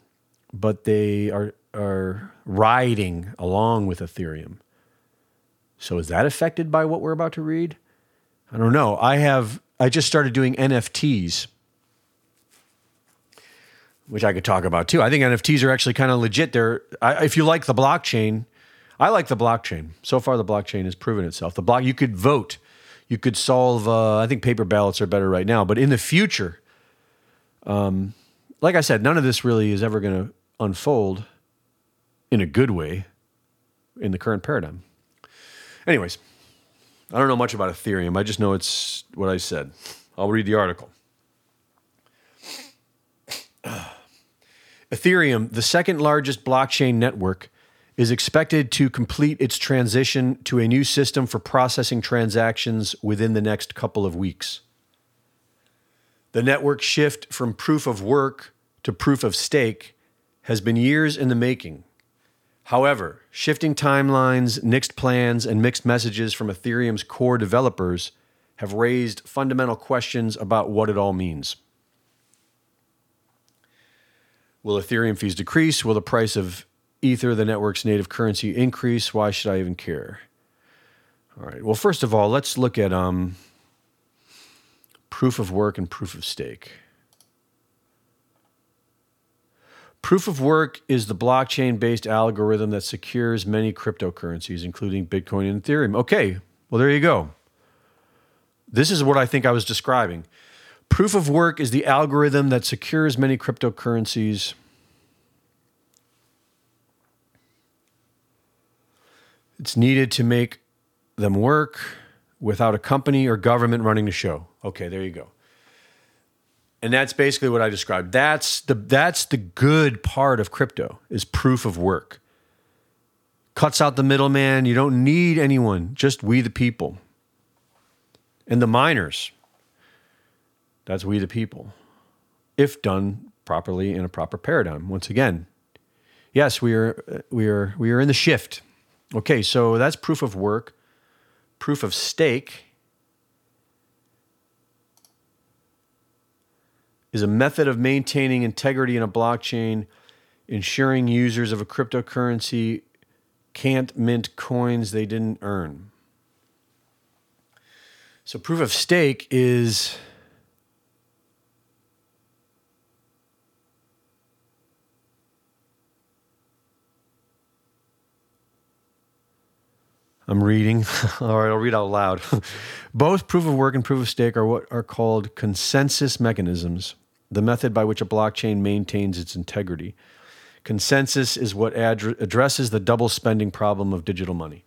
but they are are riding along with Ethereum. So is that affected by what we're about to read? I don't know. I have I just started doing NFTs which I could talk about too. I think NFTs are actually kind of legit. They're I, if you like the blockchain, I like the blockchain. So far, the blockchain has proven itself. The block you could vote, you could solve. Uh, I think paper ballots are better right now, but in the future, um, like I said, none of this really is ever going to unfold in a good way in the current paradigm. Anyways, I don't know much about Ethereum. I just know it's what I said. I'll read the article. Ethereum, the second largest blockchain network, is expected to complete its transition to a new system for processing transactions within the next couple of weeks. The network shift from proof of work to proof of stake has been years in the making. However, shifting timelines, nixed plans, and mixed messages from Ethereum's core developers have raised fundamental questions about what it all means. Will Ethereum fees decrease? Will the price of Ether, the network's native currency, increase? Why should I even care? All right. Well, first of all, let's look at um, proof of work and proof of stake. Proof of work is the blockchain based algorithm that secures many cryptocurrencies, including Bitcoin and Ethereum. Okay, well, there you go. This is what I think I was describing. Proof of work is the algorithm that secures many cryptocurrencies. It's needed to make them work without a company or government running the show. Okay, there you go. And that's basically what I described. That's the that's the good part of crypto is proof of work. Cuts out the middleman. You don't need anyone, just we the people. And the miners, that's we the people, if done properly in a proper paradigm. Once again, yes, we are uh, we are we are in the shift. Okay, so that's proof of work, proof of stake. Is a method of maintaining integrity in a blockchain, ensuring users of a cryptocurrency can't mint coins they didn't earn. So proof of stake is I'm reading. All right, I'll read out loud. Both proof of work and proof of stake are what are called consensus mechanisms, the method by which a blockchain maintains its integrity. Consensus is what ad- addresses the double spending problem of digital money.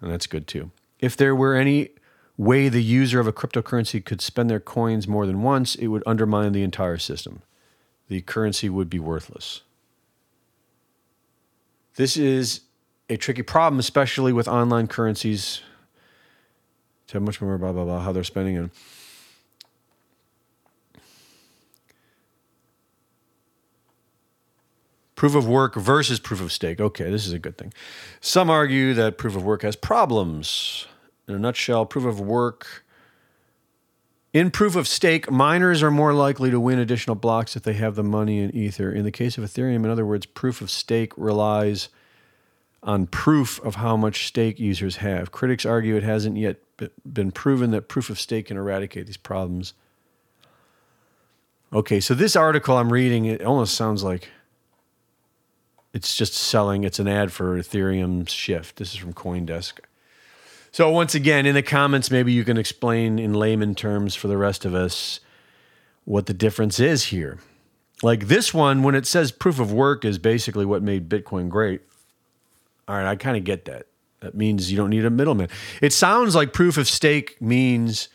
And that's good too. If there were any way the user of a cryptocurrency could spend their coins more than once, it would undermine the entire system. The currency would be worthless. This is a tricky problem, especially with online currencies. To have much more blah blah blah how they're spending it. Proof of work versus proof of stake. Okay, this is a good thing. Some argue that proof of work has problems. In a nutshell, proof of work. In proof of stake, miners are more likely to win additional blocks if they have the money in Ether. In the case of Ethereum, in other words, proof of stake relies on proof of how much stake users have. Critics argue it hasn't yet been proven that proof of stake can eradicate these problems. Okay, so this article I'm reading, it almost sounds like it's just selling. It's an ad for Ethereum Shift. This is from CoinDesk. So once again, in the comments, maybe you can explain in layman terms for the rest of us what the difference is here. Like this one, when it says proof of work is basically what made Bitcoin great. All right, I kind of get that. That means you don't need a middleman. It sounds like proof of stake means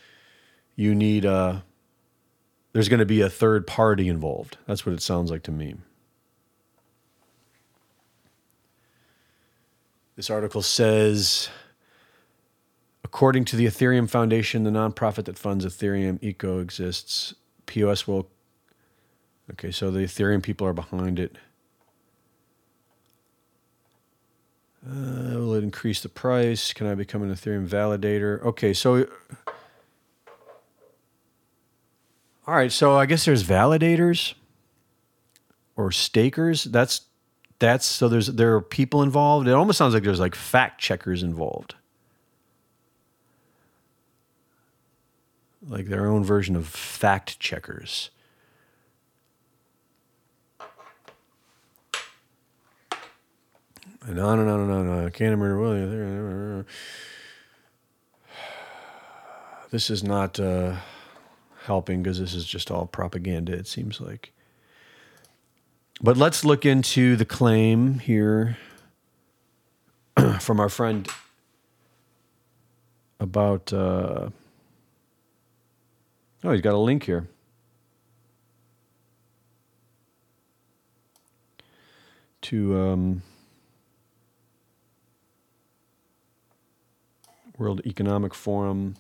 you need a. There's going to be a third party involved. That's what it sounds like to me. This article says according to the Ethereum Foundation, the nonprofit that funds Ethereum Eco exists. POS will. Okay, so the Ethereum people are behind it. Uh, will it increase the price? Can I become an Ethereum validator? Okay, so. All right, so I guess there's validators or stakers. That's that's so there's there are people involved. It almost sounds like there's like fact checkers involved. Like their own version of fact checkers. And on and on and on and on. I can't remember. This is not uh, helping because this is just all propaganda, it seems like. But let's look into the claim here from our friend about. Uh, oh, he's got a link here. To um, World Economic Forum.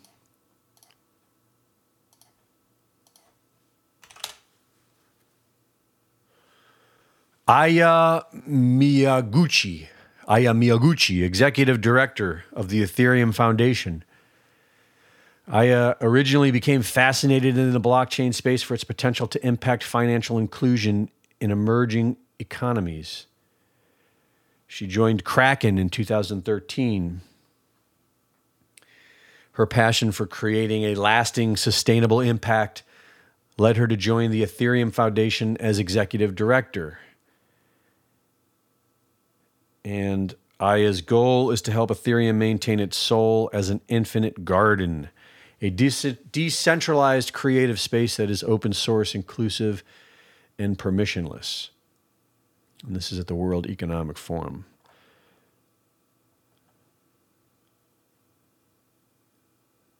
Aya Miyaguchi, Aya Miyaguchi, executive director of the Ethereum Foundation. Aya originally became fascinated in the blockchain space for its potential to impact financial inclusion in emerging economies. She joined Kraken in 2013. Her passion for creating a lasting, sustainable impact led her to join the Ethereum Foundation as executive director. And Aya's goal is to help Ethereum maintain its soul as an infinite garden, a de- decentralized creative space that is open source, inclusive, and permissionless. And this is at the World Economic Forum.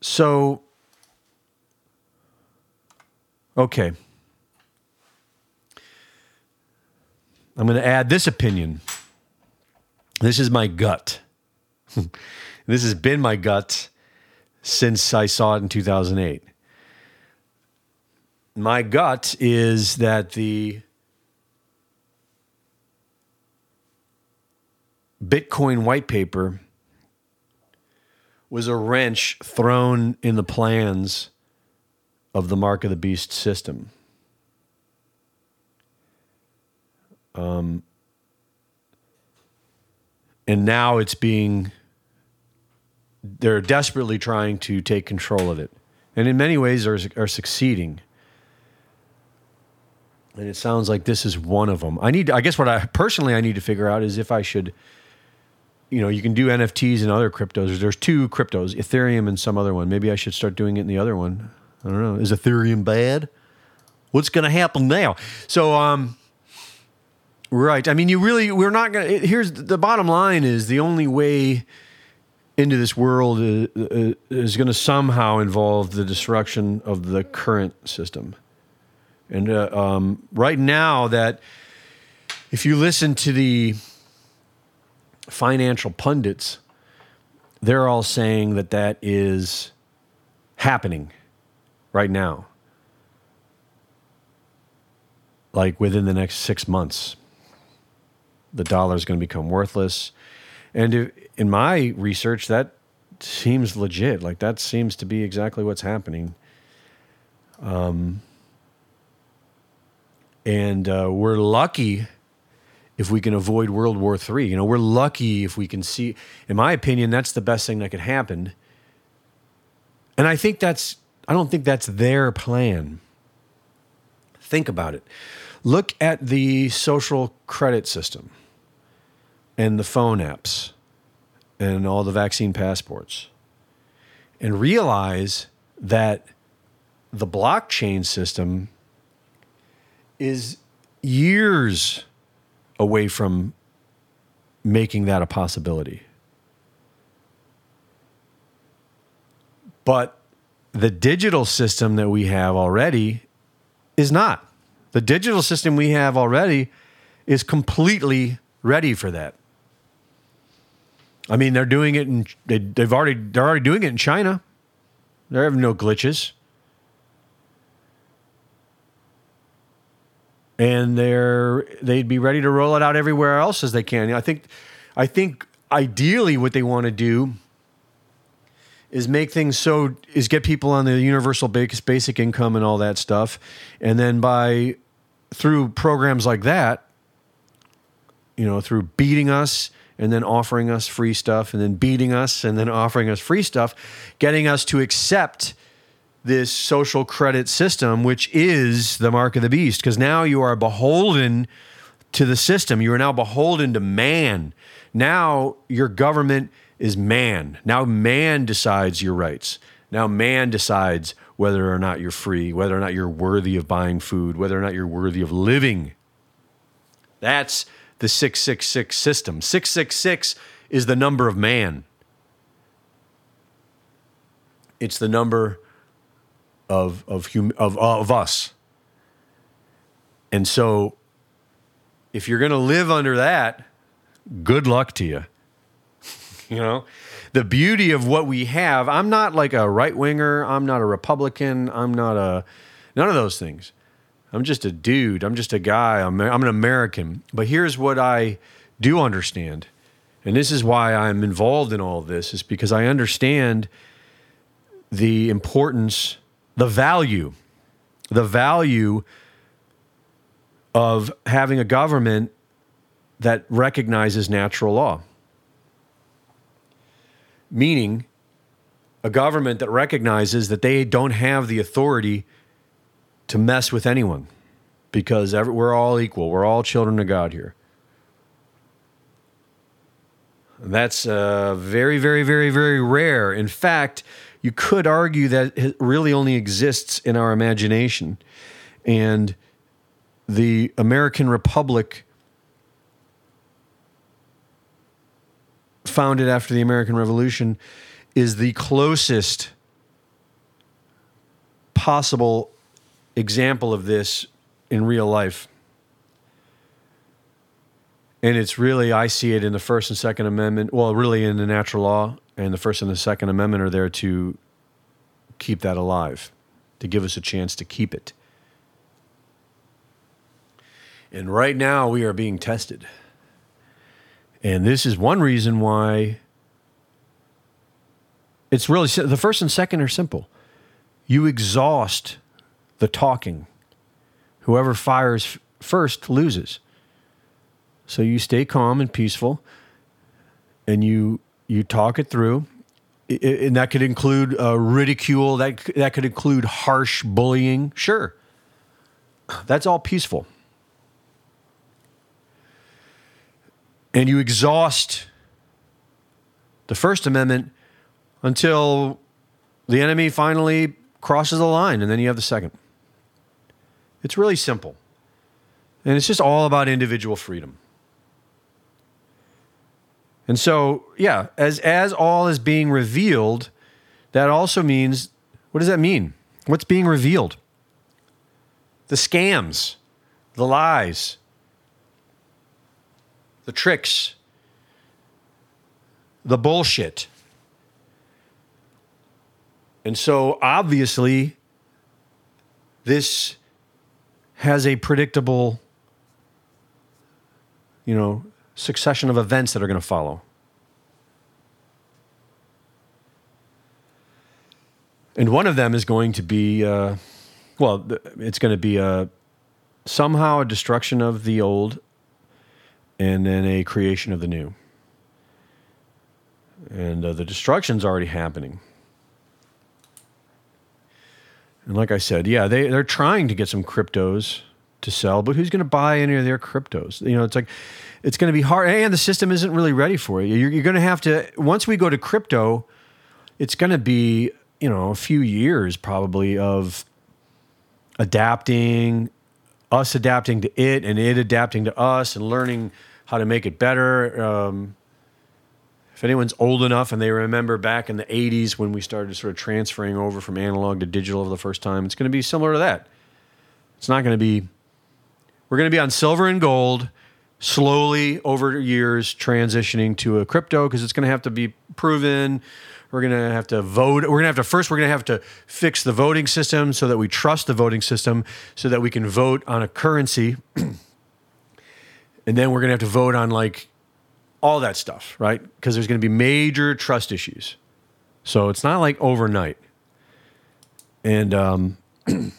So, okay. I'm going to add this opinion. This is my gut. this has been my gut since I saw it in 2008. My gut is that the Bitcoin white paper was a wrench thrown in the plans of the Mark of the Beast system. Um, and now it's being they're desperately trying to take control of it, and in many ways are are succeeding. And it sounds like this is one of them. I need, I guess, what I personally I need to figure out is if I should you know, you can do NFTs and other cryptos. There's two cryptos, Ethereum and some other one. Maybe I should start doing it in the other one. I don't know. Is Ethereum bad? What's going to happen now? So, um, right. I mean, you really, we're not going to, here's the bottom line is the only way into this world is, is going to somehow involve the destruction of the current system. And uh, um, right now, that if you listen to the financial pundits, they're all saying that that is happening right now. Like within the next six months, the dollar is going to become worthless. And in my research, that seems legit. Like that seems to be exactly what's happening. Um, and uh, we're lucky if we can avoid World War III. You know, we're lucky if we can see, in my opinion, that's the best thing that could happen. And I think that's, I don't think that's their plan. Think about it. Look at the social credit system and the phone apps and all the vaccine passports and realize that the blockchain system is years away from making that a possibility. But the digital system that we have already is not. The digital system we have already is completely ready for that. I mean, they're doing it in they, they've already they're already doing it in China. They have no glitches. And they're they'd be ready to roll it out everywhere else as they can. I think I think ideally what they want to do is make things so is get people on the universal basic income and all that stuff and then by through programs like that you know through beating us and then offering us free stuff and then beating us and then offering us free stuff getting us to accept this social credit system, which is the mark of the beast, because now you are beholden to the system. You are now beholden to man. Now your government is man. Now man decides your rights. Now man decides whether or not you're free, whether or not you're worthy of buying food, whether or not you're worthy of living. That's the 666 system. 666 is the number of man. It's the number of of hum, of of us. And so if you're going to live under that, good luck to you. you know, the beauty of what we have, I'm not like a right winger, I'm not a Republican, I'm not a none of those things. I'm just a dude, I'm just a guy, I'm, I'm an American. But here's what I do understand. And this is why I'm involved in all this is because I understand the importance the value, the value of having a government that recognizes natural law. Meaning, a government that recognizes that they don't have the authority to mess with anyone because every, we're all equal. We're all children of God here. That's uh, very, very, very, very rare. In fact, you could argue that it really only exists in our imagination. And the American Republic, founded after the American Revolution, is the closest possible example of this in real life. And it's really, I see it in the First and Second Amendment, well, really in the natural law and the First and the Second Amendment are there to keep that alive, to give us a chance to keep it. And right now we are being tested. And this is one reason why it's really the first and second are simple. You exhaust the talking. Whoever fires first loses. So you stay calm and peaceful and you you talk it through and that could include uh, ridicule. That that could include harsh bullying. Sure, that's all peaceful. And you exhaust the First Amendment until the enemy finally crosses the line, and then you have the second. It's really simple. And it's just all about individual freedom. And so, yeah, as as all is being revealed, that also means what does that mean? What's being revealed? The scams, the lies, the tricks, the bullshit. And so obviously this has a predictable you know succession of events that are going to follow. And one of them is going to be, uh, well, it's going to be a, uh, somehow a destruction of the old and then a creation of the new. And uh, the destruction's already happening. And like I said, yeah, they, they're trying to get some cryptos to sell, but who's going to buy any of their cryptos? You know, it's like it's going to be hard, and the system isn't really ready for you. You're, you're going to have to once we go to crypto, it's going to be you know a few years probably of adapting, us adapting to it, and it adapting to us, and learning how to make it better. Um, if anyone's old enough and they remember back in the 80s when we started sort of transferring over from analog to digital for the first time, it's going to be similar to that. It's not going to be, we're going to be on silver and gold slowly over years transitioning to a crypto because it's going to have to be proven. We're going to have to vote. We're going to have to first, we're going to have to fix the voting system so that we trust the voting system so that we can vote on a currency. and then we're going to have to vote on like all that stuff, right? Because there's going to be major trust issues. So it's not like overnight. And, um,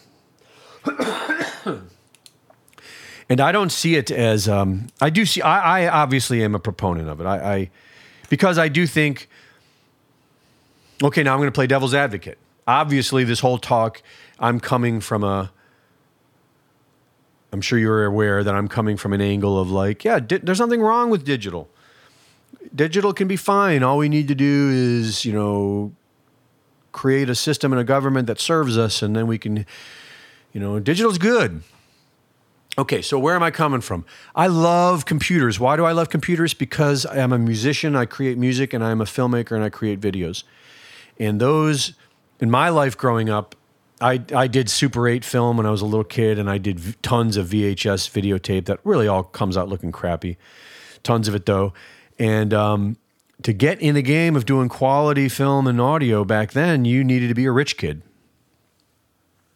and I don't see it as um, I do see. I, I, obviously am a proponent of it. I, I because I do think. Okay, now I'm going to play devil's advocate. Obviously, this whole talk, I'm coming from a. I'm sure you're aware that I'm coming from an angle of like, yeah, di- there's nothing wrong with digital. Digital can be fine. All we need to do is, you know, create a system and a government that serves us, and then we can, you know, digital's good. Okay, so where am I coming from? I love computers. Why do I love computers? Because I'm a musician, I create music, and I'm a filmmaker, and I create videos. And those, in my life growing up, I, I did Super 8 film when I was a little kid, and I did tons of VHS videotape that really all comes out looking crappy. Tons of it, though. And um, to get in the game of doing quality film and audio back then, you needed to be a rich kid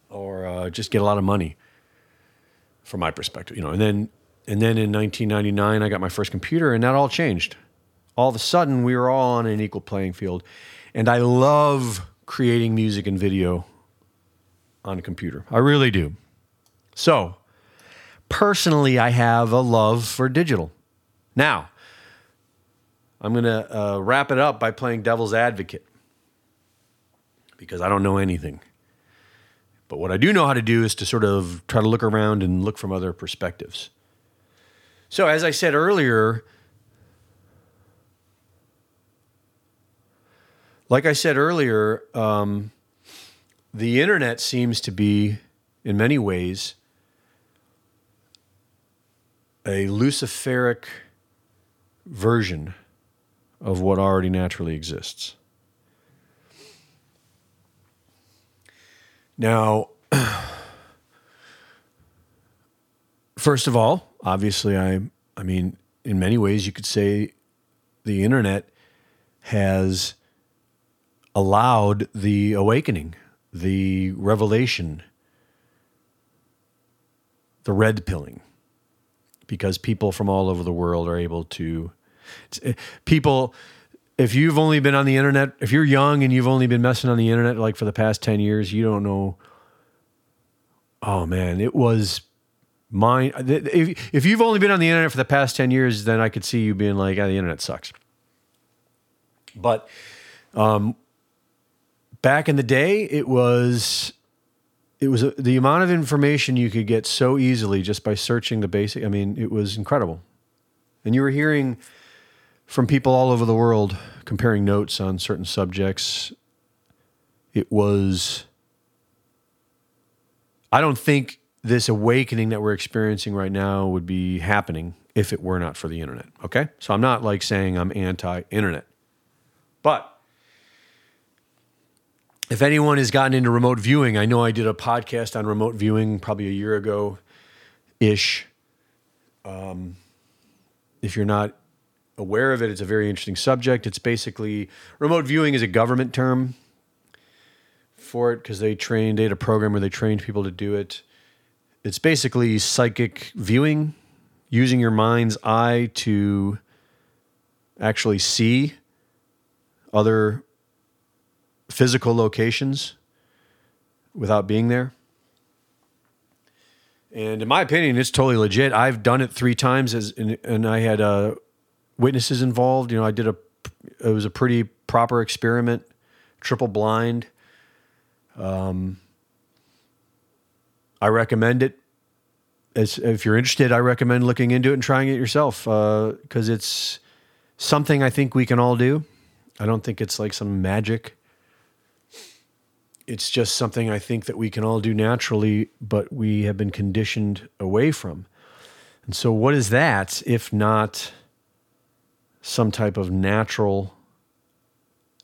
or uh, just get a lot of money from my perspective, you know. And then and then in 1999, I got my first computer, and that all changed. All of a sudden, we were all on an equal playing field, and I love creating music and video on a computer. I really do. So, personally, I have a love for digital. Now, I'm going to uh, wrap it up by playing devil's advocate because I don't know anything. But what I do know how to do is to sort of try to look around and look from other perspectives. So, as I said earlier, like I said earlier, um, the internet seems to be, in many ways, a Luciferic version of what already naturally exists. Now, first of all, obviously, I, I mean, in many ways, you could say the internet has allowed the awakening, the revelation, the red pilling, because people from all over the world are able to. Eh, people if you've only been on the internet, if you're young and you've only been messing on the internet like for the past 10 years, you don't know. Oh man, it was mine. If, if you've only been on the internet for the past 10 years, then I could see you being like, the internet sucks. But Um, back in the day, it was it was a, the amount of information you could get so easily just by searching the basic. I mean, it was incredible, and you were hearing from people all over the world comparing notes on certain subjects. It was. I don't think this awakening that we're experiencing right now would be happening if it were not for the internet. Okay. So I'm not like saying I'm anti internet. But if anyone has gotten into remote viewing, I know I did a podcast on remote viewing probably a year ago ish. Um, if you're not aware of it, it's a very interesting subject. It's basically remote viewing is a government term for it because they trained, they had a program where they trained people to do it. It's basically psychic viewing, using your mind's eye to actually see other physical locations without being there. And in my opinion, it's totally legit. I've done it three times, as and, and I had uh, witnesses involved. You know, I did a it was a pretty proper experiment, triple blind. Um, I recommend it. As, if you're interested, I recommend looking into it and trying it yourself because uh, it's something I think we can all do. I don't think it's like some magic. It's just something I think that we can all do naturally, but we have been conditioned away from. And so, what is that if not some type of natural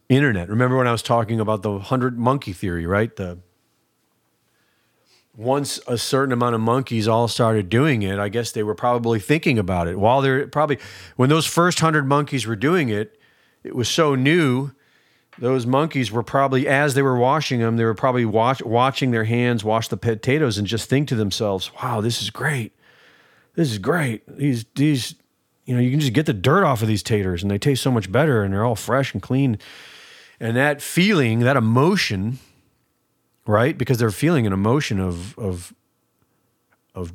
internet? Remember when I was talking about the 100 monkey theory, right? The once a certain amount of monkeys all started doing it, I guess they were probably thinking about it. While they're probably, when those first 100 monkeys were doing it, it was so new. Those monkeys were probably, as they were washing them, they were probably watch, watching their hands wash the potatoes and just think to themselves, "Wow, this is great. This is great. These these, you know, you can just get the dirt off of these taters, and they taste so much better, and they're all fresh and clean." And that feeling, that emotion, right? Because they're feeling an emotion of of of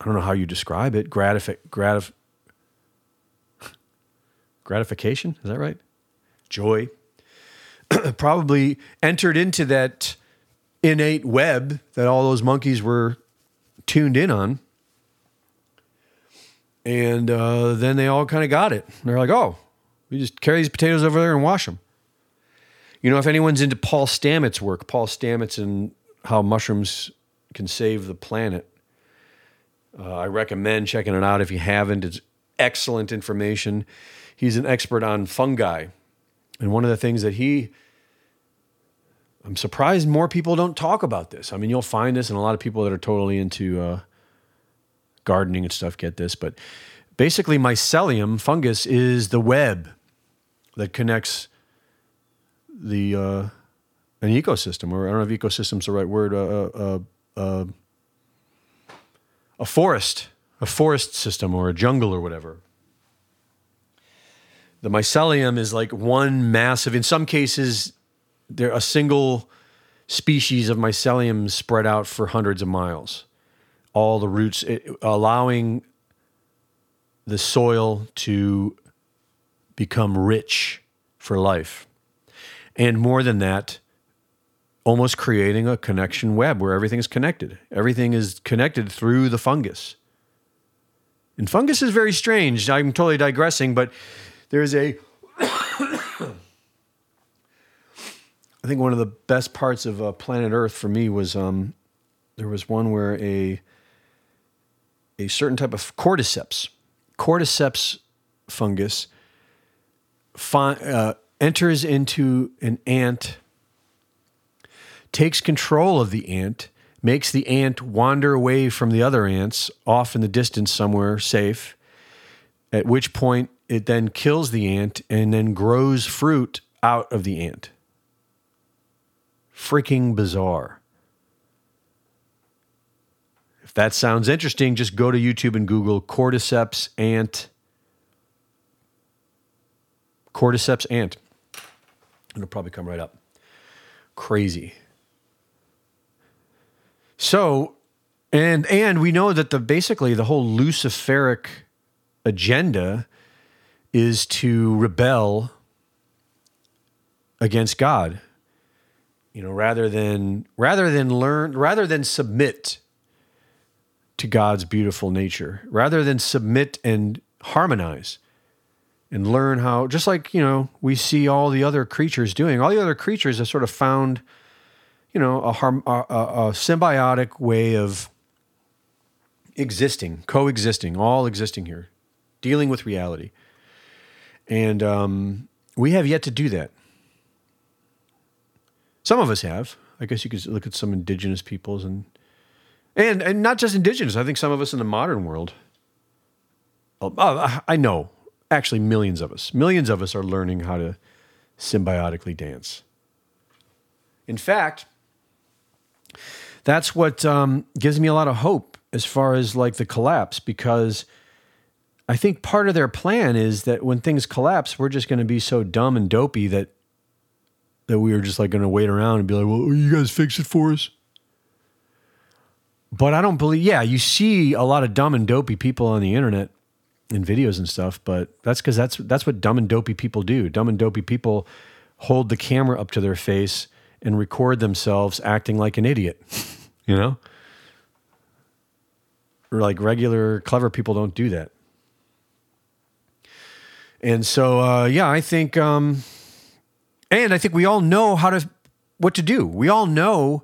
I don't know how you describe it, gratif- gratif- gratification. Is that right? Joy. Probably entered into that innate web that all those monkeys were tuned in on. And uh, then they all kind of got it. They're like, oh, we just carry these potatoes over there and wash them. You know, if anyone's into Paul Stamets' work, Paul Stamets and how mushrooms can save the planet, uh, I recommend checking it out if you haven't. It's excellent information he's an expert on fungi. And one of the things that he, I'm surprised more people don't talk about this. I mean, you'll find this, and a lot of people that are totally into uh, gardening and stuff get this. But basically, mycelium fungus is the web that connects the uh, an ecosystem, or I don't know if ecosystem's the right word. Uh, uh, uh, a forest, a forest system, or a jungle, or whatever. The mycelium is like one massive, in some cases, they're a single species of mycelium spread out for hundreds of miles. All the roots, it, allowing the soil to become rich for life. And more than that, almost creating a connection web where everything is connected. Everything is connected through the fungus. And fungus is very strange. I'm totally digressing, but there's a I think one of the best parts of uh, planet Earth for me was um, there was one where a a certain type of cordyceps, cordyceps fungus, fi- uh, enters into an ant, takes control of the ant, makes the ant wander away from the other ants off in the distance somewhere safe. At which point it then kills the ant and then grows fruit out of the ant. Freaking bizarre. If that sounds interesting, just go to YouTube and Google cordyceps ant. Cordyceps ant. It'll probably come right up. Crazy. So, and and we know that the basically the whole luciferic agenda is to rebel against God. You know, rather than rather than learn rather than submit to God's beautiful nature, rather than submit and harmonize and learn how just like, you know, we see all the other creatures doing. All the other creatures have sort of found you know, a, harm, a, a, a symbiotic way of existing, coexisting, all existing here, dealing with reality. And um, we have yet to do that. Some of us have. I guess you could look at some indigenous peoples and and and not just indigenous. I think some of us in the modern world. Oh, I know, actually, millions of us, millions of us are learning how to symbiotically dance. In fact, that's what um, gives me a lot of hope as far as like the collapse because I think part of their plan is that when things collapse, we're just going to be so dumb and dopey that that we are just like going to wait around and be like, "Well, you guys fix it for us." But I don't believe. Yeah, you see a lot of dumb and dopey people on the internet in videos and stuff, but that's because that's that's what dumb and dopey people do. Dumb and dopey people hold the camera up to their face and record themselves acting like an idiot, you know? Like regular clever people don't do that. And so, uh, yeah, I think, um, and I think we all know how to, what to do. We all know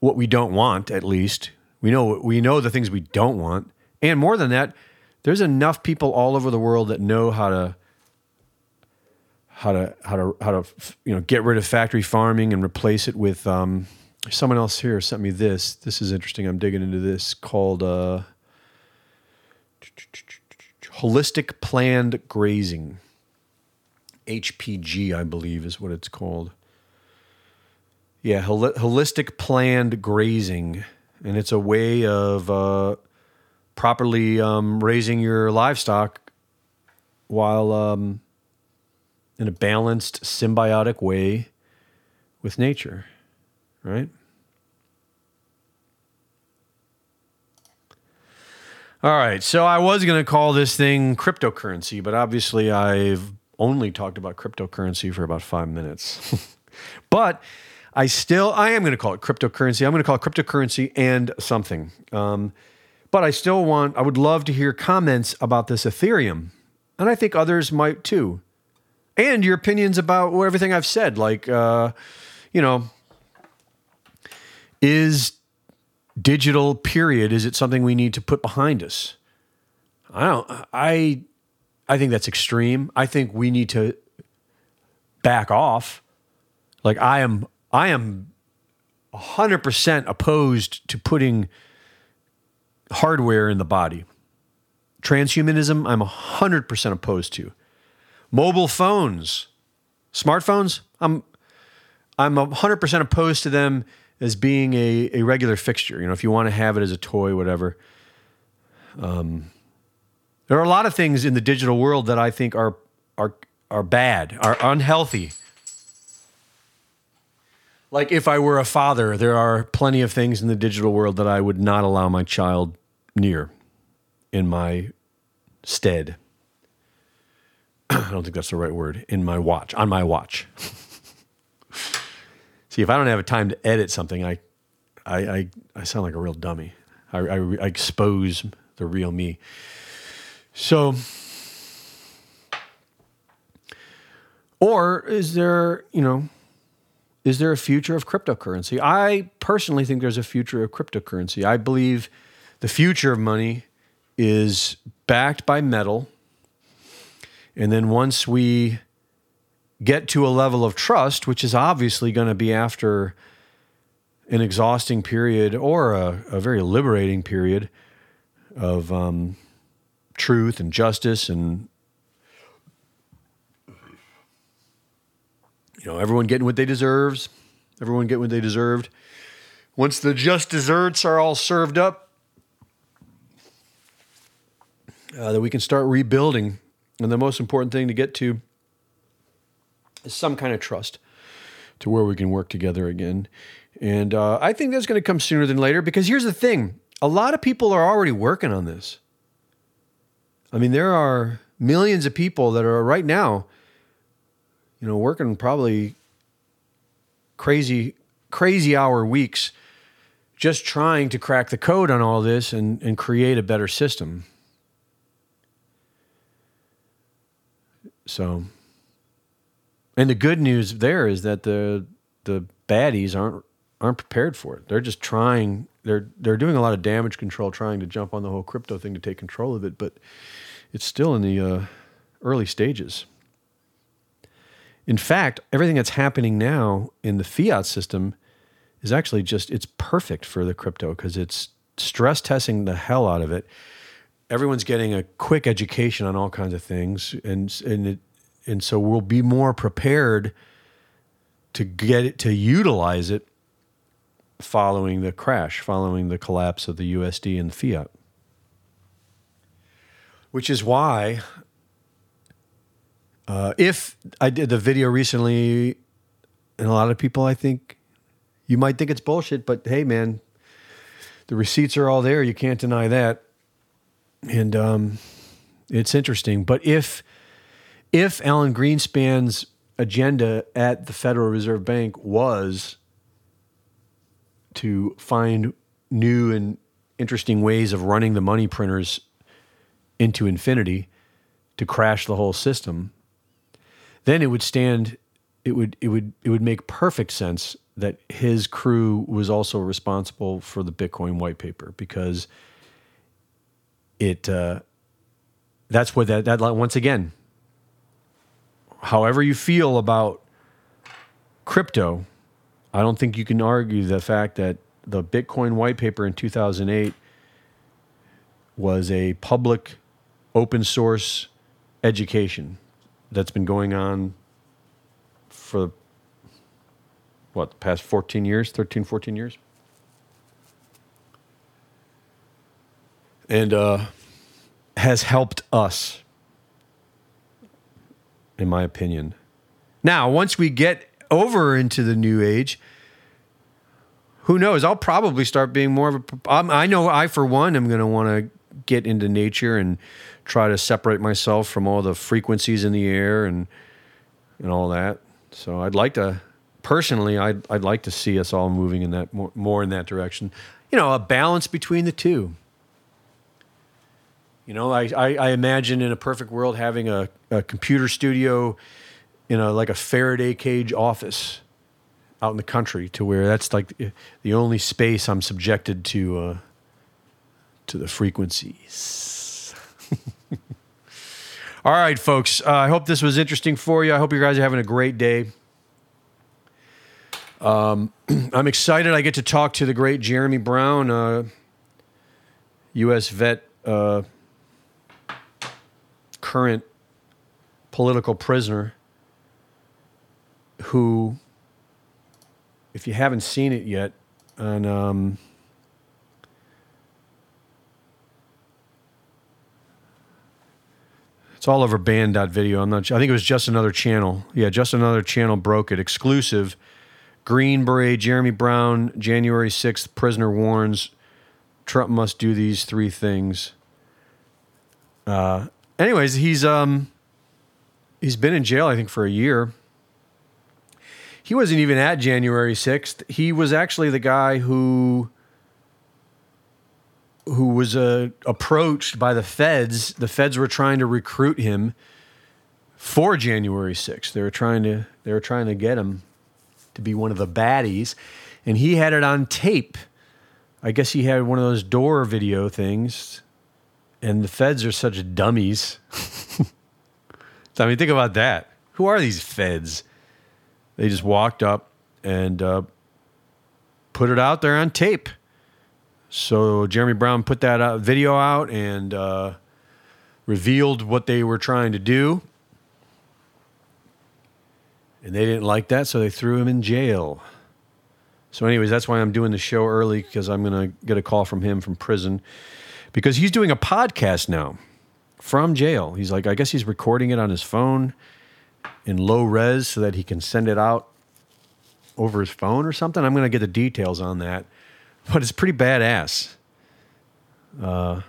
what we don't want, at least. We know, we know the things we don't want. And more than that, there's enough people all over the world that know how to how to how to how to you know get rid of factory farming and replace it with um, someone else here sent me this this is interesting i'm digging into this called uh, holistic planned grazing hpg i believe is what it's called yeah hol- holistic planned grazing and it's a way of uh, properly um, raising your livestock while um, in a balanced, symbiotic way with nature, right? All right, so I was going to call this thing cryptocurrency, but obviously I've only talked about cryptocurrency for about five minutes. but I still, I am going to call it cryptocurrency. I'm going to call it cryptocurrency and something. Um, but I still want, I would love to hear comments about this Ethereum. And I think others might too and your opinions about everything I've said. Like, uh, you know, is digital period is it something we need to put behind us? I don't. I I think that's extreme. I think we need to back off. Like I am. I am hundred percent opposed to putting hardware in the body. Transhumanism, I'm 100% opposed to. Mobile phones, smartphones, I'm I'm 100% opposed to them as being a, a regular fixture. You know, if you want to have it as a toy, whatever. Um, there are a lot of things in the digital world that I think are are are bad, are unhealthy. Like if I were a father, there are plenty of things in the digital world that I would not allow my child near in my stead. I don't think that's the right word, in my watch, on my watch. See, if I don't have a time to edit something, I, I, I, I sound like a real dummy. I, I, I expose the real me. So, or is there, you know, is there a future of cryptocurrency? I personally think there's a future of cryptocurrency. I believe the future of money is backed by metal and then once we get to a level of trust, which is obviously going to be after an exhausting period or a, a very liberating period of um, truth and justice and know everyone getting what they deserves everyone getting what they deserved once the just desserts are all served up uh, that we can start rebuilding and the most important thing to get to is some kind of trust to where we can work together again. And uh, I think that's going to come sooner than later because here's the thing a lot of people are already working on this. I mean, there are millions of people that are right now you know, working probably crazy, crazy hour weeks just trying to crack the code on all this and, and create a better system. So, and the good news there is that the the baddies aren't aren't prepared for it. They're just trying. They're they're doing a lot of damage control, trying to jump on the whole crypto thing to take control of it, but it's still in the uh, early stages. In fact, everything that's happening now in the fiat system is actually just it's perfect for the crypto because it's stress testing the hell out of it. Everyone's getting a quick education on all kinds of things, and and it, and so we'll be more prepared to get it to utilize it following the crash, following the collapse of the USD and fiat. Which is why uh, if I did the video recently, and a lot of people, I think, you might think it's bullshit, but hey, man, the receipts are all there. You can't deny that, and um, it's interesting. But if if Alan Greenspan's agenda at the Federal Reserve Bank was to find new and interesting ways of running the money printers into infinity to crash the whole system then it would stand it would it would it would make perfect sense that his crew was also responsible for the Bitcoin white paper because it uh, that's what that that once again however you feel about crypto I don't think you can argue the fact that the Bitcoin white paper in 2008 was a public open source education that's been going on for what the past 14 years 13 14 years? And uh, has helped us in my opinion. Now once we get over into the new age who knows? I'll probably start being more of a i know i for one am going to want to get into nature and try to separate myself from all the frequencies in the air and and all that. So I'd like to personally I'd I'd like to see us all moving in that more, more in that direction. You know, a balance between the two. You know, I, I, I imagine in a perfect world having a, a computer studio in a like a Faraday cage office out in the country to where that's like the only space I'm subjected to uh, to the frequencies. All right, folks. Uh, I hope this was interesting for you. I hope you guys are having a great day. Um, I'm excited. I get to talk to the great Jeremy Brown, uh, U.S. vet, uh, current political prisoner, who, if you haven't seen it yet, and um, It's all over banned.video. I'm not sure. I think it was just another channel. Yeah, just another channel broke it. Exclusive. Green Beret, Jeremy Brown, January 6th, prisoner warns Trump must do these three things. Uh, anyways, he's um he's been in jail, I think, for a year. He wasn't even at January 6th. He was actually the guy who who was uh, approached by the feds. The feds were trying to recruit him for January 6th. They were trying to they were trying to get him to be one of the baddies, and he had it on tape. I guess he had one of those door video things, and the feds are such dummies. I mean, think about that. Who are these feds? They just walked up and uh, put it out there on tape. So Jeremy Brown put that out, video out and uh, revealed what they were trying to do. And they didn't like that, so they threw him in jail. So, anyways, that's why I'm doing the show early because I'm going to get a call from him from prison because he's doing a podcast now from jail. He's like, I guess he's recording it on his phone in low res so that he can send it out over his phone or something. I'm going to get the details on that but it's pretty badass. Uh,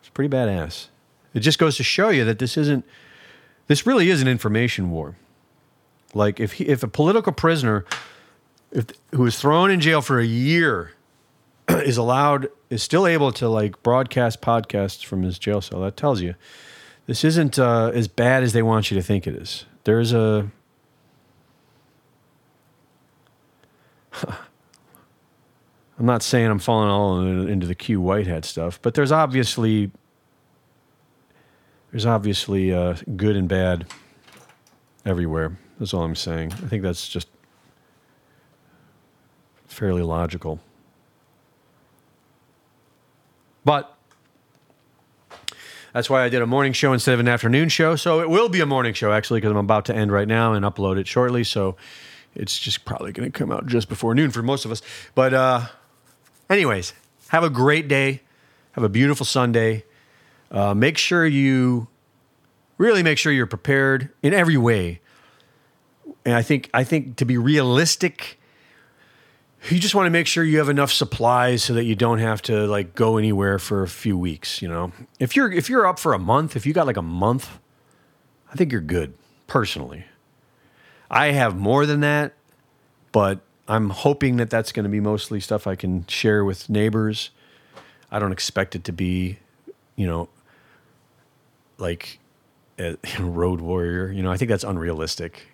it's pretty badass. It just goes to show you that this isn't, this really is an information war. Like if he, if a political prisoner if, who was thrown in jail for a year is allowed is still able to like broadcast podcasts from his jail cell, that tells you this isn't uh, as bad as they want you to think it is. There's a I'm not saying I'm falling all into the Q white hat stuff, but there's obviously there's obviously uh, good and bad everywhere. That's all I'm saying. I think that's just fairly logical. But that's why I did a morning show instead of an afternoon show. So it will be a morning show actually because I'm about to end right now and upload it shortly. So it's just probably going to come out just before noon for most of us. But uh, anyways, have a great day. Have a beautiful Sunday. Uh, make sure you really make sure you're prepared in every way. And I think I think to be realistic, you just want to make sure you have enough supplies so that you don't have to like go anywhere for a few weeks, you know. If you're if you're up for a month, if you got like a month, I think you're good personally. I have more than that, but I'm hoping that that's going to be mostly stuff I can share with neighbors. I don't expect it to be, you know, like a road warrior. You know, I think that's unrealistic.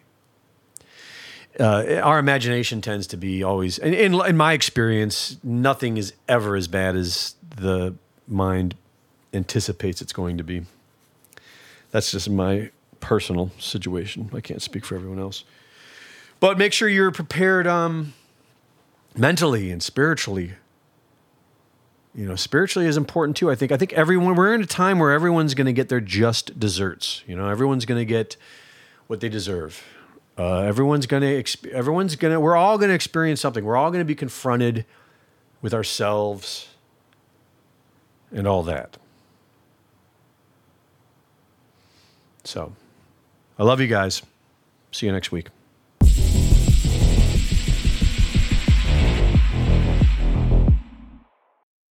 Uh, our imagination tends to be always, in, in, in my experience, nothing is ever as bad as the mind anticipates it's going to be. That's just my personal situation. I can't speak for everyone else. But make sure you're prepared um, mentally and spiritually. You know, spiritually is important too. I think. I think everyone we're in a time where everyone's going to get their just desserts. You know, everyone's going to get what they deserve. Uh, everyone's going to. Exp- everyone's going to. We're all going to experience something. We're all going to be confronted with ourselves and all that. So, I love you guys. See you next week.